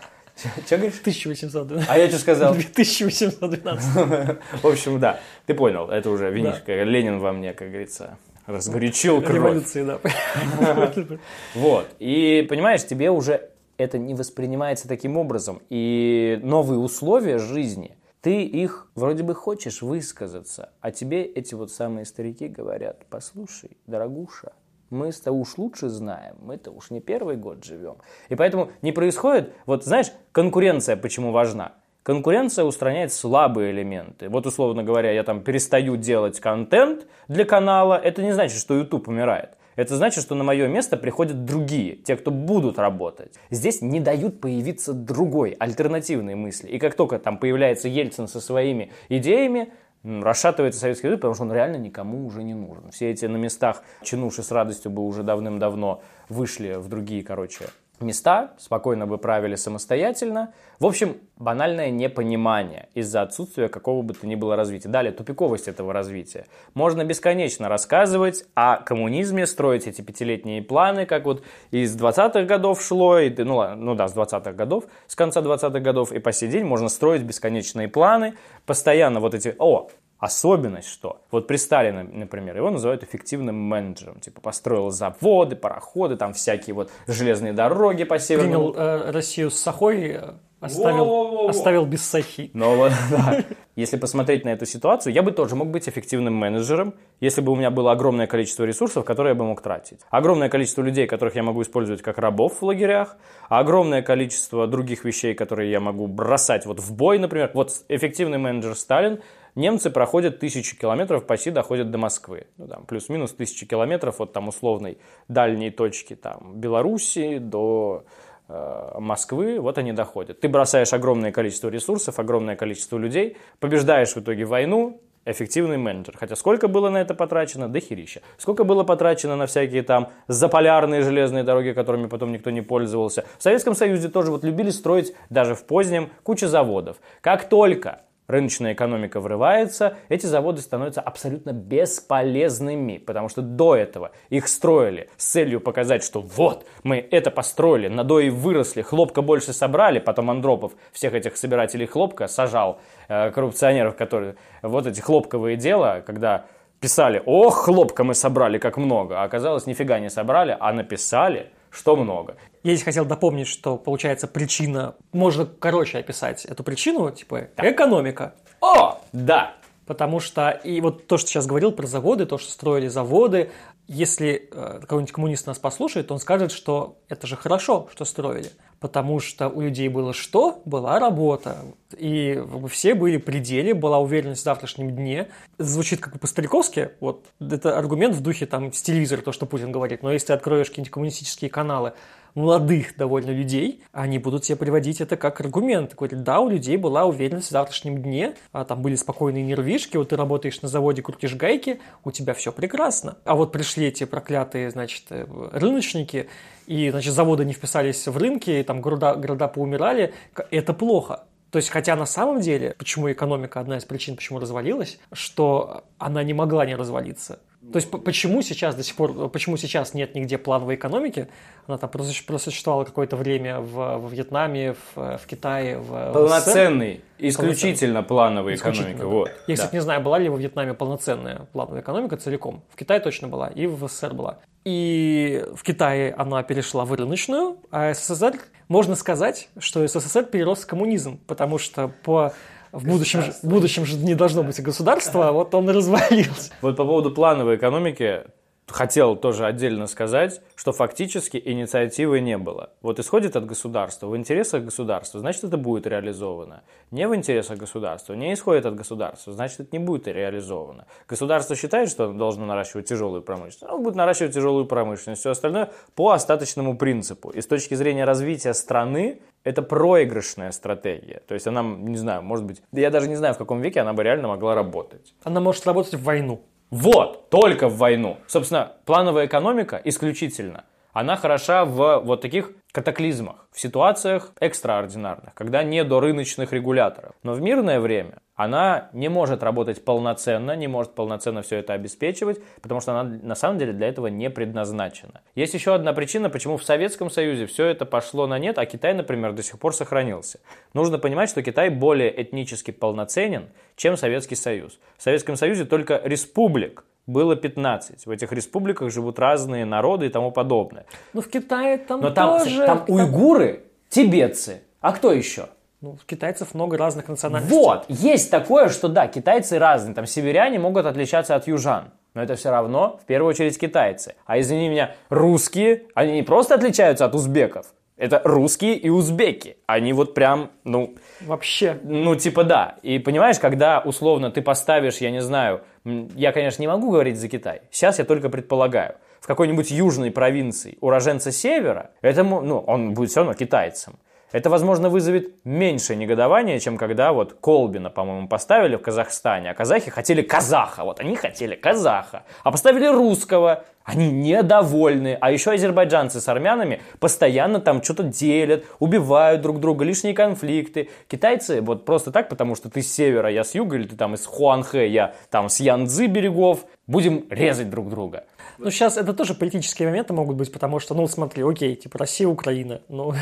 Что говоришь? 1812. А я что сказал? 2812. В общем, да, ты понял, это уже винишка. Да. Ленин во мне, как говорится, разгорячил кровь. Революции, да. Вот, и понимаешь, тебе уже это не воспринимается таким образом. И новые условия жизни, ты их вроде бы хочешь высказаться, а тебе эти вот самые старики говорят, послушай, дорогуша, мы-то уж лучше знаем, мы-то уж не первый год живем. И поэтому не происходит, вот знаешь, конкуренция почему важна? Конкуренция устраняет слабые элементы. Вот, условно говоря, я там перестаю делать контент для канала, это не значит, что YouTube умирает. Это значит, что на мое место приходят другие, те, кто будут работать. Здесь не дают появиться другой, альтернативной мысли. И как только там появляется Ельцин со своими идеями, расшатывается Советский Союз, потому что он реально никому уже не нужен. Все эти на местах чинуши с радостью бы уже давным-давно вышли в другие, короче, места, спокойно бы правили самостоятельно. В общем, банальное непонимание из-за отсутствия какого бы то ни было развития. Далее, тупиковость этого развития. Можно бесконечно рассказывать о коммунизме, строить эти пятилетние планы, как вот из 20-х годов шло, и, ну, ну да, с 20-х годов, с конца 20-х годов и по сей день можно строить бесконечные планы, постоянно вот эти, о, Особенность что? Вот при Сталине, например, его называют эффективным менеджером. Типа построил заводы, пароходы, там всякие вот железные дороги по северному... Принял э, Россию с Сахой, э, оставил, Во -во -во оставил без Сахи. Но вот, да. Если посмотреть на эту ситуацию, я бы тоже мог быть эффективным менеджером, если бы у меня было огромное количество ресурсов, которые я бы мог тратить. Огромное количество людей, которых я могу использовать как рабов в лагерях, огромное количество других вещей, которые я могу бросать вот в бой, например. Вот эффективный менеджер Сталин немцы проходят тысячи километров, почти доходят до Москвы. Ну, там, плюс-минус тысячи километров от там условной дальней точки там, Белоруссии до Москвы, вот они доходят. Ты бросаешь огромное количество ресурсов, огромное количество людей, побеждаешь в итоге войну, эффективный менеджер. Хотя сколько было на это потрачено? Да херища. Сколько было потрачено на всякие там заполярные железные дороги, которыми потом никто не пользовался. В Советском Союзе тоже вот любили строить даже в позднем кучу заводов. Как только рыночная экономика врывается, эти заводы становятся абсолютно бесполезными, потому что до этого их строили с целью показать, что вот, мы это построили, надои выросли, хлопка больше собрали, потом Андропов всех этих собирателей хлопка сажал, э, коррупционеров, которые вот эти хлопковые дела, когда писали, ох, хлопка мы собрали, как много, а оказалось, нифига не собрали, а написали, что много. Я здесь хотел дополнить, что, получается, причина... Можно короче описать эту причину, типа, да. экономика. О, да! Потому что, и вот то, что сейчас говорил про заводы, то, что строили заводы, если э, какой-нибудь коммунист нас послушает, он скажет, что это же хорошо, что строили. Потому что у людей было что? Была работа. И все были при деле, была уверенность в завтрашнем дне. Звучит как бы по-стариковски. Вот это аргумент в духе там с телевизора, то, что Путин говорит. Но если ты откроешь какие-нибудь коммунистические каналы, молодых довольно людей, они будут тебе приводить это как аргумент. Говорят, да, у людей была уверенность в завтрашнем дне, а там были спокойные нервишки, вот ты работаешь на заводе, крутишь гайки, у тебя все прекрасно. А вот пришли эти проклятые, значит, э, рыночники, и, значит, заводы не вписались в рынки, и там города, города поумирали, это плохо. То есть, хотя на самом деле, почему экономика одна из причин, почему развалилась, что она не могла не развалиться. То есть почему сейчас до сих пор, почему сейчас нет нигде плановой экономики? Она там просуществовала какое-то время в, в Вьетнаме, в, в Китае, в Полноценный, в исключительно плановая экономика. Да. Вот, Я, да. кстати, не знаю, была ли во Вьетнаме полноценная плановая экономика целиком. В Китае точно была, и в СССР была. И в Китае она перешла в рыночную, а СССР, можно сказать, что СССР перерос в коммунизм, потому что по в будущем, в будущем же не должно быть государства, а вот он и развалился. Вот по поводу плановой экономики хотел тоже отдельно сказать, что фактически инициативы не было. Вот исходит от государства, в интересах государства, значит это будет реализовано. Не в интересах государства, не исходит от государства, значит это не будет реализовано. Государство считает, что оно должно наращивать тяжелую промышленность, оно будет наращивать тяжелую промышленность, все остальное по остаточному принципу. И с точки зрения развития страны, это проигрышная стратегия. То есть она, не знаю, может быть, я даже не знаю, в каком веке она бы реально могла работать. Она может работать в войну. Вот, только в войну. Собственно, плановая экономика исключительно. Она хороша в вот таких катаклизмах, в ситуациях экстраординарных, когда не до рыночных регуляторов. Но в мирное время она не может работать полноценно, не может полноценно все это обеспечивать, потому что она на самом деле для этого не предназначена. Есть еще одна причина, почему в Советском Союзе все это пошло на нет, а Китай, например, до сих пор сохранился. Нужно понимать, что Китай более этнически полноценен, чем Советский Союз. В Советском Союзе только республик было 15. В этих республиках живут разные народы и тому подобное. Ну, в Китае там Но там, тоже... там уйгуры, тибетцы. А кто еще? Ну, китайцев много разных национальностей. Вот, есть такое, что да, китайцы разные. Там северяне могут отличаться от южан. Но это все равно, в первую очередь, китайцы. А извини меня, русские, они не просто отличаются от узбеков. Это русские и узбеки. Они вот прям, ну... Вообще. Ну, типа да. И понимаешь, когда условно ты поставишь, я не знаю, я, конечно, не могу говорить за Китай. Сейчас я только предполагаю. В какой-нибудь южной провинции уроженца севера, это, ну, он будет все равно китайцем. Это, возможно, вызовет меньше негодования, чем когда вот Колбина, по-моему, поставили в Казахстане, а казахи хотели казаха. Вот они хотели казаха. А поставили русского. Они недовольны. А еще азербайджанцы с армянами постоянно там что-то делят, убивают друг друга, лишние конфликты. Китайцы вот просто так, потому что ты с севера, я с юга, или ты там из Хуанхэ, я там с Янцзы берегов, будем резать друг друга. Ну, сейчас это тоже политические моменты могут быть, потому что, ну, смотри, окей, типа Россия, Украина, ну...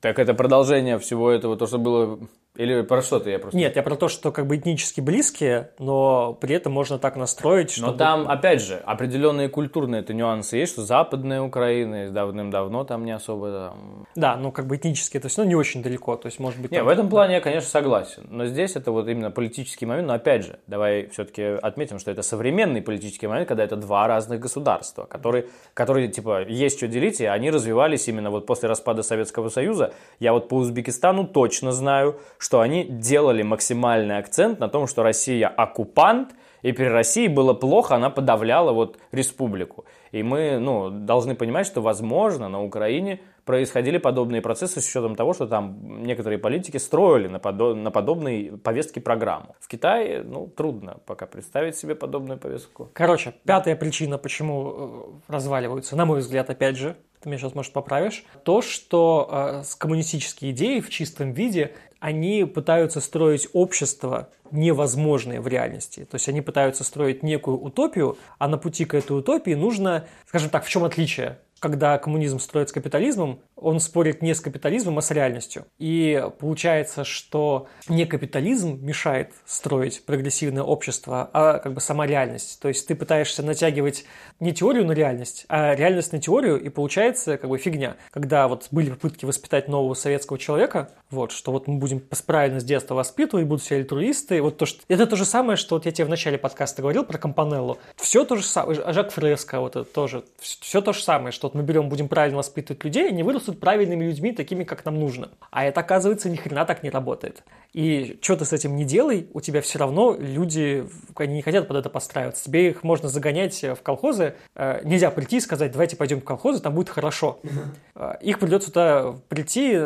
Так это продолжение всего этого, то, что было или про что ты я просто... Нет, я про то, что как бы этнически близкие, но при этом можно так настроить, что... Но там, опять же, определенные культурные это нюансы есть, что западная Украина давным-давно там не особо... Там... Да, ну как бы этнически, то есть, ну не очень далеко, то есть, может быть... Не, там... в этом плане я, конечно, согласен. Но здесь это вот именно политический момент. Но опять же, давай все-таки отметим, что это современный политический момент, когда это два разных государства, которые, которые типа, есть что делить, и они развивались именно вот после распада Советского Союза. Я вот по Узбекистану точно знаю, что они делали максимальный акцент на том, что Россия оккупант, и при России было плохо, она подавляла вот республику. И мы ну, должны понимать, что, возможно, на Украине происходили подобные процессы с учетом того, что там некоторые политики строили на, подо- на подобные повестки программу. В Китае, ну, трудно пока представить себе подобную повестку. Короче, пятая причина, почему э, разваливаются, на мой взгляд, опять же, ты меня сейчас, может, поправишь, то, что э, коммунистические идеи в чистом виде, они пытаются строить общество невозможное в реальности. То есть они пытаются строить некую утопию, а на пути к этой утопии нужно, скажем так, в чем отличие? Когда коммунизм строит с капитализмом, он спорит не с капитализмом, а с реальностью. И получается, что не капитализм мешает строить прогрессивное общество, а как бы сама реальность. То есть ты пытаешься натягивать не теорию на реальность, а реальность на теорию, и получается как бы фигня. Когда вот были попытки воспитать нового советского человека, вот, что вот мы будем правильно с детства воспитывать, будут все альтруисты, вот то, что... Это то же самое, что вот я тебе в начале подкаста говорил про Компанеллу. Все то же самое, Жак Фреско, вот это тоже, все то же самое, что вот мы берем, будем правильно воспитывать людей, они вырастут правильными людьми, такими, как нам нужно. А это, оказывается, ни хрена так не работает. И что ты с этим не делай, у тебя все равно люди, они не хотят под это подстраиваться. Тебе их можно загонять в колхозы. Э, нельзя прийти и сказать, давайте пойдем в колхозы, там будет хорошо. Угу. Их придется туда прийти,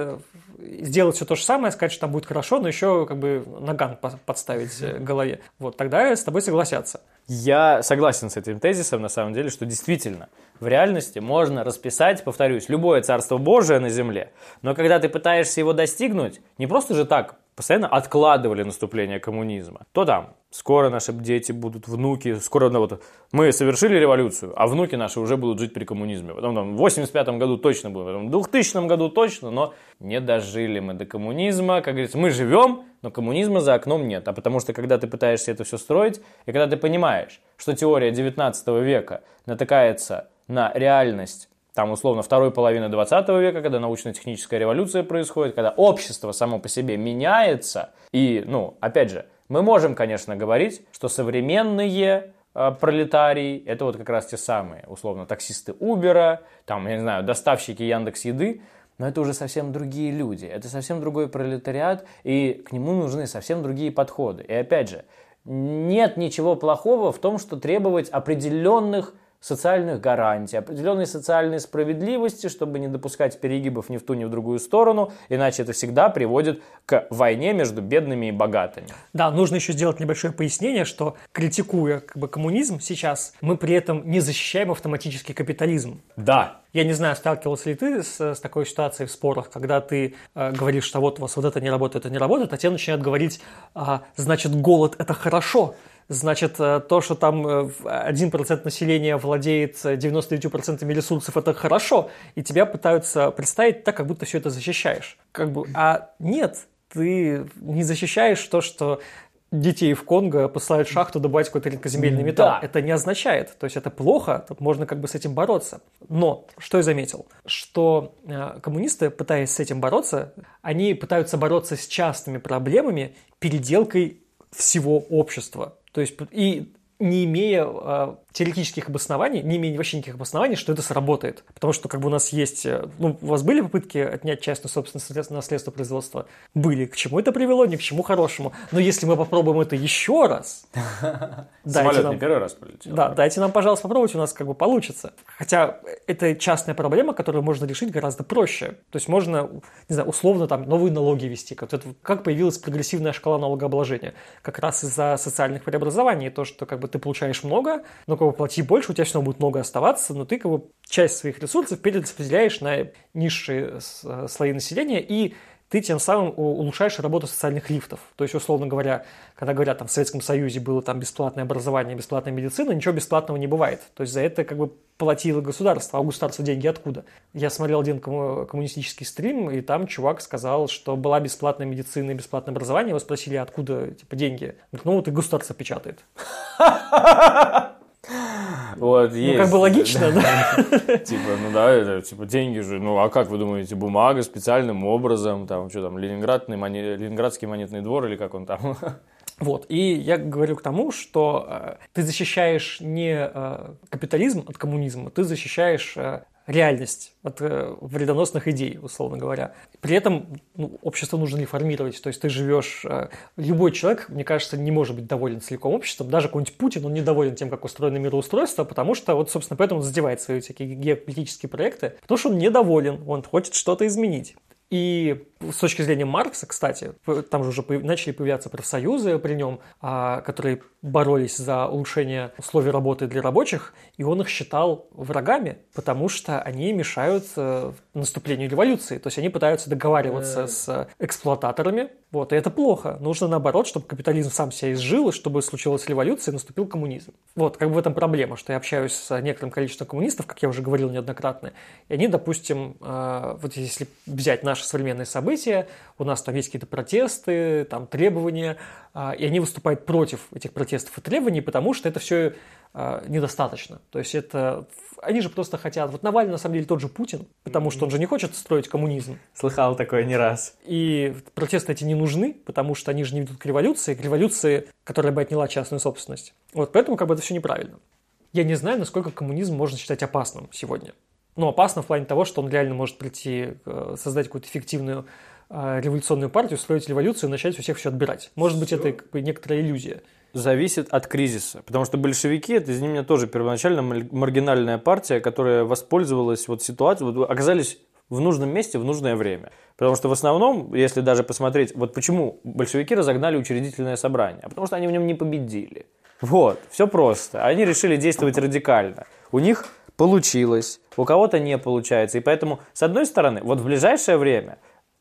сделать все то же самое, сказать, что там будет хорошо, но еще как бы наган подставить в голове. Вот, тогда с тобой согласятся. Я согласен с этим тезисом, на самом деле, что действительно в реальности можно расписать, повторюсь, любое царство Божие на земле, но когда ты пытаешься его достигнуть, не просто же так постоянно откладывали наступление коммунизма. То там, скоро наши дети будут, внуки, скоро ну, вот, мы совершили революцию, а внуки наши уже будут жить при коммунизме. Потом там, в 85 году точно было, потом в 2000 году точно, но не дожили мы до коммунизма. Как говорится, мы живем, но коммунизма за окном нет. А потому что, когда ты пытаешься это все строить, и когда ты понимаешь, что теория 19 века натыкается на реальность там, условно, второй половины 20 века, когда научно-техническая революция происходит, когда общество само по себе меняется. И, ну, опять же, мы можем, конечно, говорить, что современные э, пролетарии, это вот как раз те самые, условно, таксисты Uber, там, я не знаю, доставщики Яндекс Еды, но это уже совсем другие люди, это совсем другой пролетариат, и к нему нужны совсем другие подходы. И опять же, нет ничего плохого в том, что требовать определенных социальных гарантий, определенной социальной справедливости, чтобы не допускать перегибов ни в ту, ни в другую сторону, иначе это всегда приводит к войне между бедными и богатыми. Да, нужно еще сделать небольшое пояснение, что критикуя как бы, коммунизм сейчас, мы при этом не защищаем автоматический капитализм. Да, я не знаю, сталкивался ли ты с, с такой ситуацией в спорах, когда ты э, говоришь, что вот у вас вот это не работает, это не работает, а те начинают говорить, а, значит, голод – это хорошо, Значит, э, то, что там 1% э, населения владеет 99% э, ресурсов, это хорошо, и тебя пытаются представить так, как будто все это защищаешь. Как бы, а нет, ты не защищаешь то, что детей в Конго посылают в шахту добывать какой-то редкоземельный металл. Да. Это не означает. То есть это плохо, тут можно как бы с этим бороться. Но что я заметил? Что коммунисты, пытаясь с этим бороться, они пытаются бороться с частными проблемами переделкой всего общества. То есть и не имея э, теоретических обоснований, не имея вообще никаких обоснований, что это сработает. Потому что как бы у нас есть... Э, ну, у вас были попытки отнять частную собственность наследство производства? Были. К чему это привело? Ни к чему хорошему. Но если мы попробуем это еще раз... Самолет не первый раз полетел. Да, дайте нам, пожалуйста, попробовать, у нас как бы получится. Хотя это частная проблема, которую можно решить гораздо проще. То есть можно, не знаю, условно там новые налоги ввести. Как, это, как появилась прогрессивная шкала налогообложения? Как раз из-за социальных преобразований. То, что как бы ты получаешь много, но как бы плати больше, у тебя все равно будет много оставаться, но ты как бы часть своих ресурсов перераспределяешь на низшие э, слои населения, и ты тем самым улучшаешь работу социальных лифтов. То есть, условно говоря, когда говорят, там в Советском Союзе было там бесплатное образование, бесплатная медицина, ничего бесплатного не бывает. То есть за это как бы платило государство. А у государства деньги откуда? Я смотрел один коммунистический стрим, и там чувак сказал, что была бесплатная медицина и бесплатное образование. Его спросили, откуда типа деньги. Ну вот и государство печатает. Вот, есть. Ну, как бы логично, да? Типа, ну да, это, типа, деньги же, ну, а как вы думаете, бумага специальным образом, там, что там, Ленинградный, Ленинградский монетный двор или как он там? Вот, и я говорю к тому, что э, ты защищаешь не э, капитализм от коммунизма, ты защищаешь э, реальность от э, вредоносных идей, условно говоря. При этом ну, общество нужно реформировать. То есть ты живешь... Э, любой человек, мне кажется, не может быть доволен целиком обществом. Даже какой-нибудь Путин, он недоволен тем, как устроено мироустройство, потому что вот, собственно, поэтому он задевает свои всякие геополитические проекты, потому что он недоволен, он хочет что-то изменить. И с точки зрения Маркса, кстати, там же уже начали появляться профсоюзы при нем, а, которые боролись за улучшение условий работы для рабочих, и он их считал врагами, потому что они мешают э, наступлению революции. То есть они пытаются договариваться с эксплуататорами, вот, и это плохо. Нужно наоборот, чтобы капитализм сам себя изжил, и чтобы случилась революция и наступил коммунизм. Вот, как бы в этом проблема, что я общаюсь с некоторым количеством коммунистов, как я уже говорил неоднократно, и они, допустим, э, вот если взять наши современные события, у нас там есть какие-то протесты, там требования, э, и они выступают против этих протестов и требований, потому что это все э, недостаточно. То есть это они же просто хотят... Вот Навальный, на самом деле, тот же Путин, потому что он же не хочет строить коммунизм. Слыхал такое не раз. И протесты эти не нужны, потому что они же не ведут к революции, к революции, которая бы отняла частную собственность. Вот поэтому как бы это все неправильно. Я не знаю, насколько коммунизм можно считать опасным сегодня. Ну, опасно в плане того, что он реально может прийти, э, создать какую-то эффективную э, революционную партию, строить революцию и начать у всех все отбирать. Может быть, это как бы некоторая иллюзия зависит от кризиса. Потому что большевики, это, извини меня, тоже первоначально маргинальная партия, которая воспользовалась вот ситуацией, вот оказались в нужном месте в нужное время. Потому что в основном, если даже посмотреть, вот почему большевики разогнали учредительное собрание, а потому что они в нем не победили. Вот, все просто. Они решили действовать радикально. У них получилось, у кого-то не получается. И поэтому, с одной стороны, вот в ближайшее время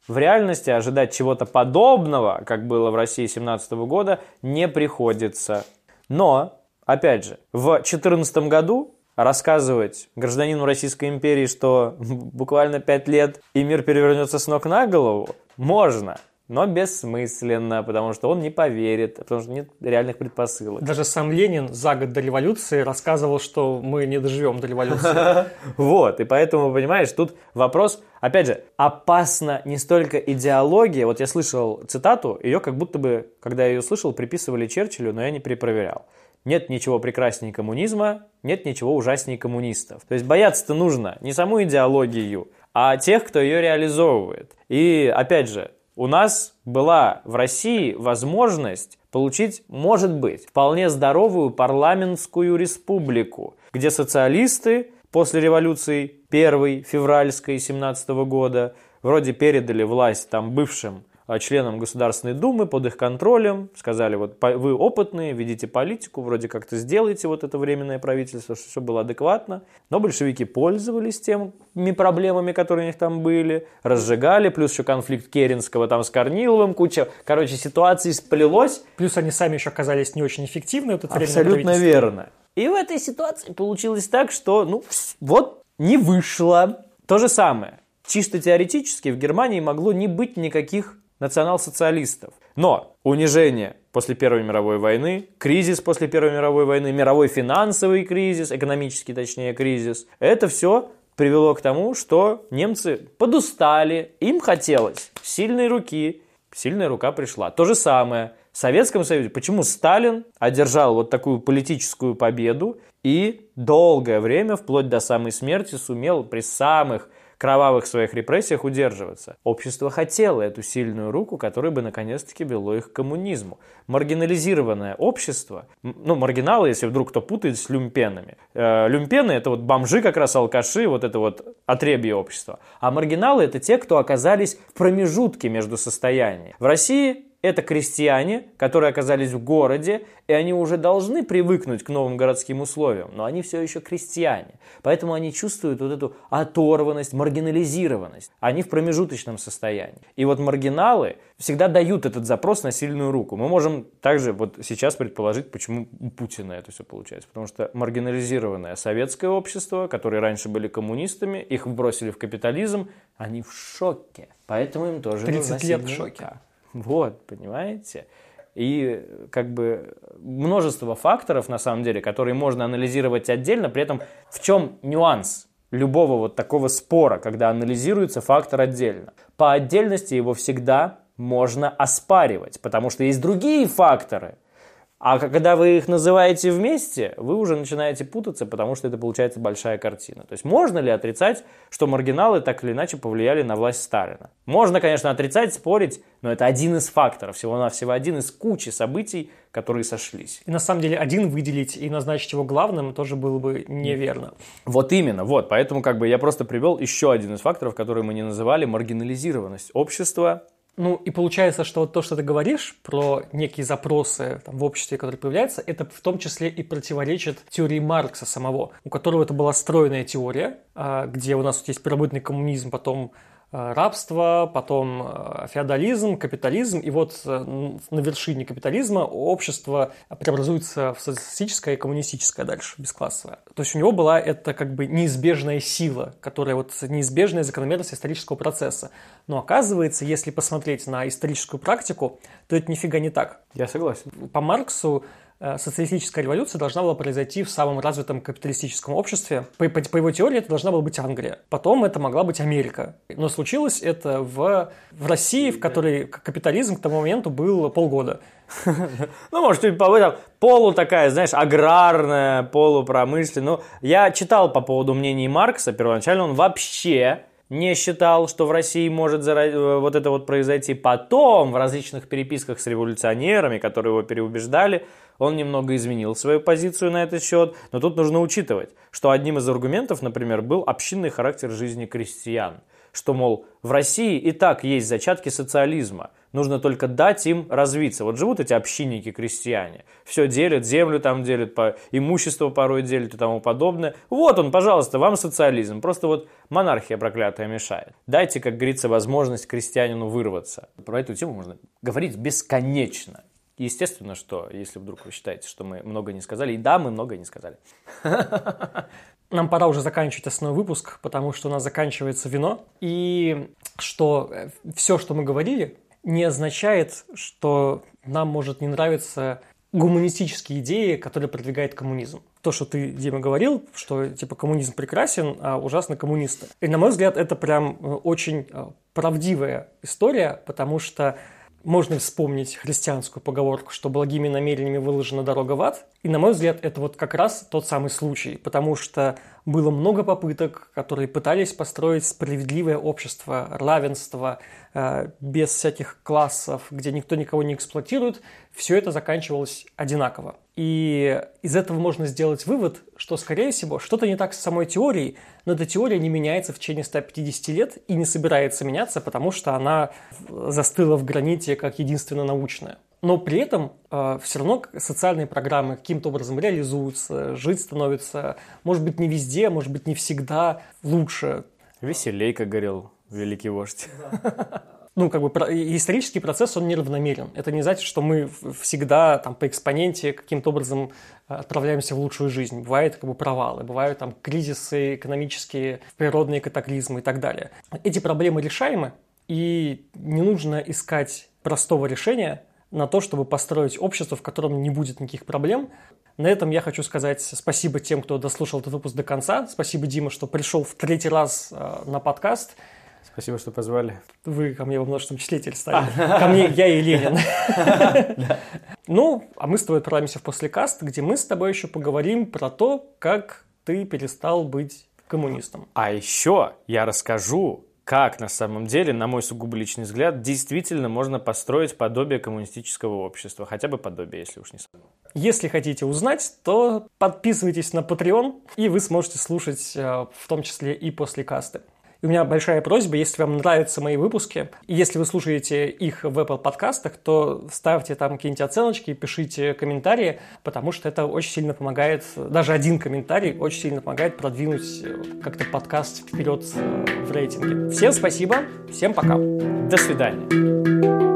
в реальности ожидать чего-то подобного, как было в России 17 года, не приходится. Но, опять же, в 2014 году рассказывать гражданину Российской империи, что буквально пять лет и мир перевернется с ног на голову, можно но бессмысленно, потому что он не поверит, потому что нет реальных предпосылок. Даже сам Ленин за год до революции рассказывал, что мы не доживем до революции. Вот, и поэтому, понимаешь, тут вопрос, опять же, опасно не столько идеология, вот я слышал цитату, ее как будто бы, когда я ее слышал, приписывали Черчиллю, но я не перепроверял. Нет ничего прекраснее коммунизма, нет ничего ужаснее коммунистов. То есть бояться-то нужно не саму идеологию, а тех, кто ее реализовывает. И опять же, у нас была в России возможность получить, может быть, вполне здоровую парламентскую республику, где социалисты после революции первой февральской 17 года вроде передали власть там бывшим членам Государственной Думы под их контролем, сказали, вот вы опытные, ведите политику, вроде как-то сделайте вот это временное правительство, чтобы все было адекватно. Но большевики пользовались теми проблемами, которые у них там были, разжигали, плюс еще конфликт Керенского там с Корниловым, куча, короче, ситуаций сплелось. Плюс они сами еще оказались не очень эффективны. Это Абсолютно верно. И в этой ситуации получилось так, что, ну, вот не вышло. То же самое. Чисто теоретически в Германии могло не быть никаких национал-социалистов. Но унижение после Первой мировой войны, кризис после Первой мировой войны, мировой финансовый кризис, экономический точнее кризис, это все привело к тому, что немцы подустали, им хотелось сильной руки, сильная рука пришла. То же самое в Советском Союзе. Почему Сталин одержал вот такую политическую победу и долгое время, вплоть до самой смерти, сумел при самых кровавых своих репрессиях удерживаться. Общество хотело эту сильную руку, которая бы наконец-таки вело их к коммунизму. Маргинализированное общество, ну, маргиналы, если вдруг кто путает с люмпенами. Э, люмпены – это вот бомжи как раз, алкаши, вот это вот отребье общества. А маргиналы – это те, кто оказались в промежутке между состояниями. В России это крестьяне, которые оказались в городе, и они уже должны привыкнуть к новым городским условиям, но они все еще крестьяне. Поэтому они чувствуют вот эту оторванность, маргинализированность. Они в промежуточном состоянии. И вот маргиналы всегда дают этот запрос на сильную руку. Мы можем также вот сейчас предположить, почему у Путина это все получается. Потому что маргинализированное советское общество, которые раньше были коммунистами, их вбросили в капитализм, они в шоке. Поэтому им тоже 30 лет в шоке. Рука. Вот, понимаете? И как бы множество факторов, на самом деле, которые можно анализировать отдельно, при этом в чем нюанс любого вот такого спора, когда анализируется фактор отдельно? По отдельности его всегда можно оспаривать, потому что есть другие факторы – а когда вы их называете вместе, вы уже начинаете путаться, потому что это получается большая картина. То есть можно ли отрицать, что маргиналы так или иначе повлияли на власть Сталина? Можно, конечно, отрицать, спорить, но это один из факторов, всего-навсего один из кучи событий, которые сошлись. И на самом деле один выделить и назначить его главным тоже было бы неверно. Вот именно, вот. Поэтому как бы я просто привел еще один из факторов, который мы не называли, маргинализированность общества ну, и получается, что то, что ты говоришь про некие запросы там, в обществе, которые появляются, это в том числе и противоречит теории Маркса самого, у которого это была стройная теория, а, где у нас есть первобытный коммунизм, потом рабство, потом э, феодализм, капитализм, и вот э, на вершине капитализма общество преобразуется в социалистическое и коммунистическое дальше, бесклассовое. То есть у него была это как бы неизбежная сила, которая вот неизбежная закономерность исторического процесса. Но оказывается, если посмотреть на историческую практику, то это нифига не так. Я согласен. По Марксу Э, социалистическая революция должна была произойти в самом развитом капиталистическом обществе. По, по, по его теории это должна была быть Англия. Потом это могла быть Америка. Но случилось это в, в России, в которой капитализм к тому моменту был полгода. Ну, может, чуть там полу такая, знаешь, аграрная, полупромышленная. Ну, я читал по поводу мнений Маркса, первоначально он вообще не считал, что в России может э, вот это вот произойти. Потом в различных переписках с революционерами, которые его переубеждали, он немного изменил свою позицию на этот счет, но тут нужно учитывать, что одним из аргументов, например, был общинный характер жизни крестьян. Что, мол, в России и так есть зачатки социализма, Нужно только дать им развиться. Вот живут эти общинники-крестьяне. Все делят, землю там делят, по, имущество порой делят и тому подобное. Вот он, пожалуйста, вам социализм. Просто вот монархия проклятая мешает. Дайте, как говорится, возможность крестьянину вырваться. Про эту тему можно говорить бесконечно. Естественно, что, если вдруг вы считаете, что мы много не сказали, и да, мы много не сказали. Нам пора уже заканчивать основной выпуск, потому что у нас заканчивается вино. И что э, все, что мы говорили, не означает, что нам может не нравиться гуманистические идеи, которые продвигает коммунизм. То, что ты, Дима, говорил, что типа коммунизм прекрасен, а ужасно коммунисты. И на мой взгляд, это прям э, очень э, правдивая история, потому что можно вспомнить христианскую поговорку, что благими намерениями выложена дорога в ад. И, на мой взгляд, это вот как раз тот самый случай, потому что было много попыток, которые пытались построить справедливое общество, равенство, э, без всяких классов, где никто никого не эксплуатирует. Все это заканчивалось одинаково. И из этого можно сделать вывод, что, скорее всего, что-то не так с самой теорией, но эта теория не меняется в течение 150 лет и не собирается меняться, потому что она застыла в граните как единственно научная. Но при этом э, все равно социальные программы каким-то образом реализуются, жить становится, может быть, не везде, может быть, не всегда лучше. Веселей, как говорил великий вождь. ну, как бы исторический процесс, он неравномерен. Это не значит, что мы всегда там по экспоненте каким-то образом э, отправляемся в лучшую жизнь. Бывают как бы провалы, бывают там кризисы экономические, природные катаклизмы и так далее. Эти проблемы решаемы, и не нужно искать простого решения на то, чтобы построить общество, в котором не будет никаких проблем. На этом я хочу сказать спасибо тем, кто дослушал этот выпуск до конца. Спасибо, Дима, что пришел в третий раз э, на подкаст. Спасибо, что позвали. Вы ко мне во множественном числе теперь стали. Ко мне я и Ленин. Ну, а мы с тобой отправимся в послекаст, где мы с тобой еще поговорим про то, как ты перестал быть коммунистом. А еще я расскажу, как на самом деле, на мой сугубо личный взгляд, действительно можно построить подобие коммунистического общества. Хотя бы подобие, если уж не само. Если хотите узнать, то подписывайтесь на Patreon, и вы сможете слушать э, в том числе и после касты. И у меня большая просьба, если вам нравятся мои выпуски, и если вы слушаете их в Apple подкастах, то ставьте там какие-нибудь оценочки, пишите комментарии, потому что это очень сильно помогает, даже один комментарий очень сильно помогает продвинуть э, как-то подкаст вперед э, в рейтинге. Всем спасибо, всем пока. До свидания.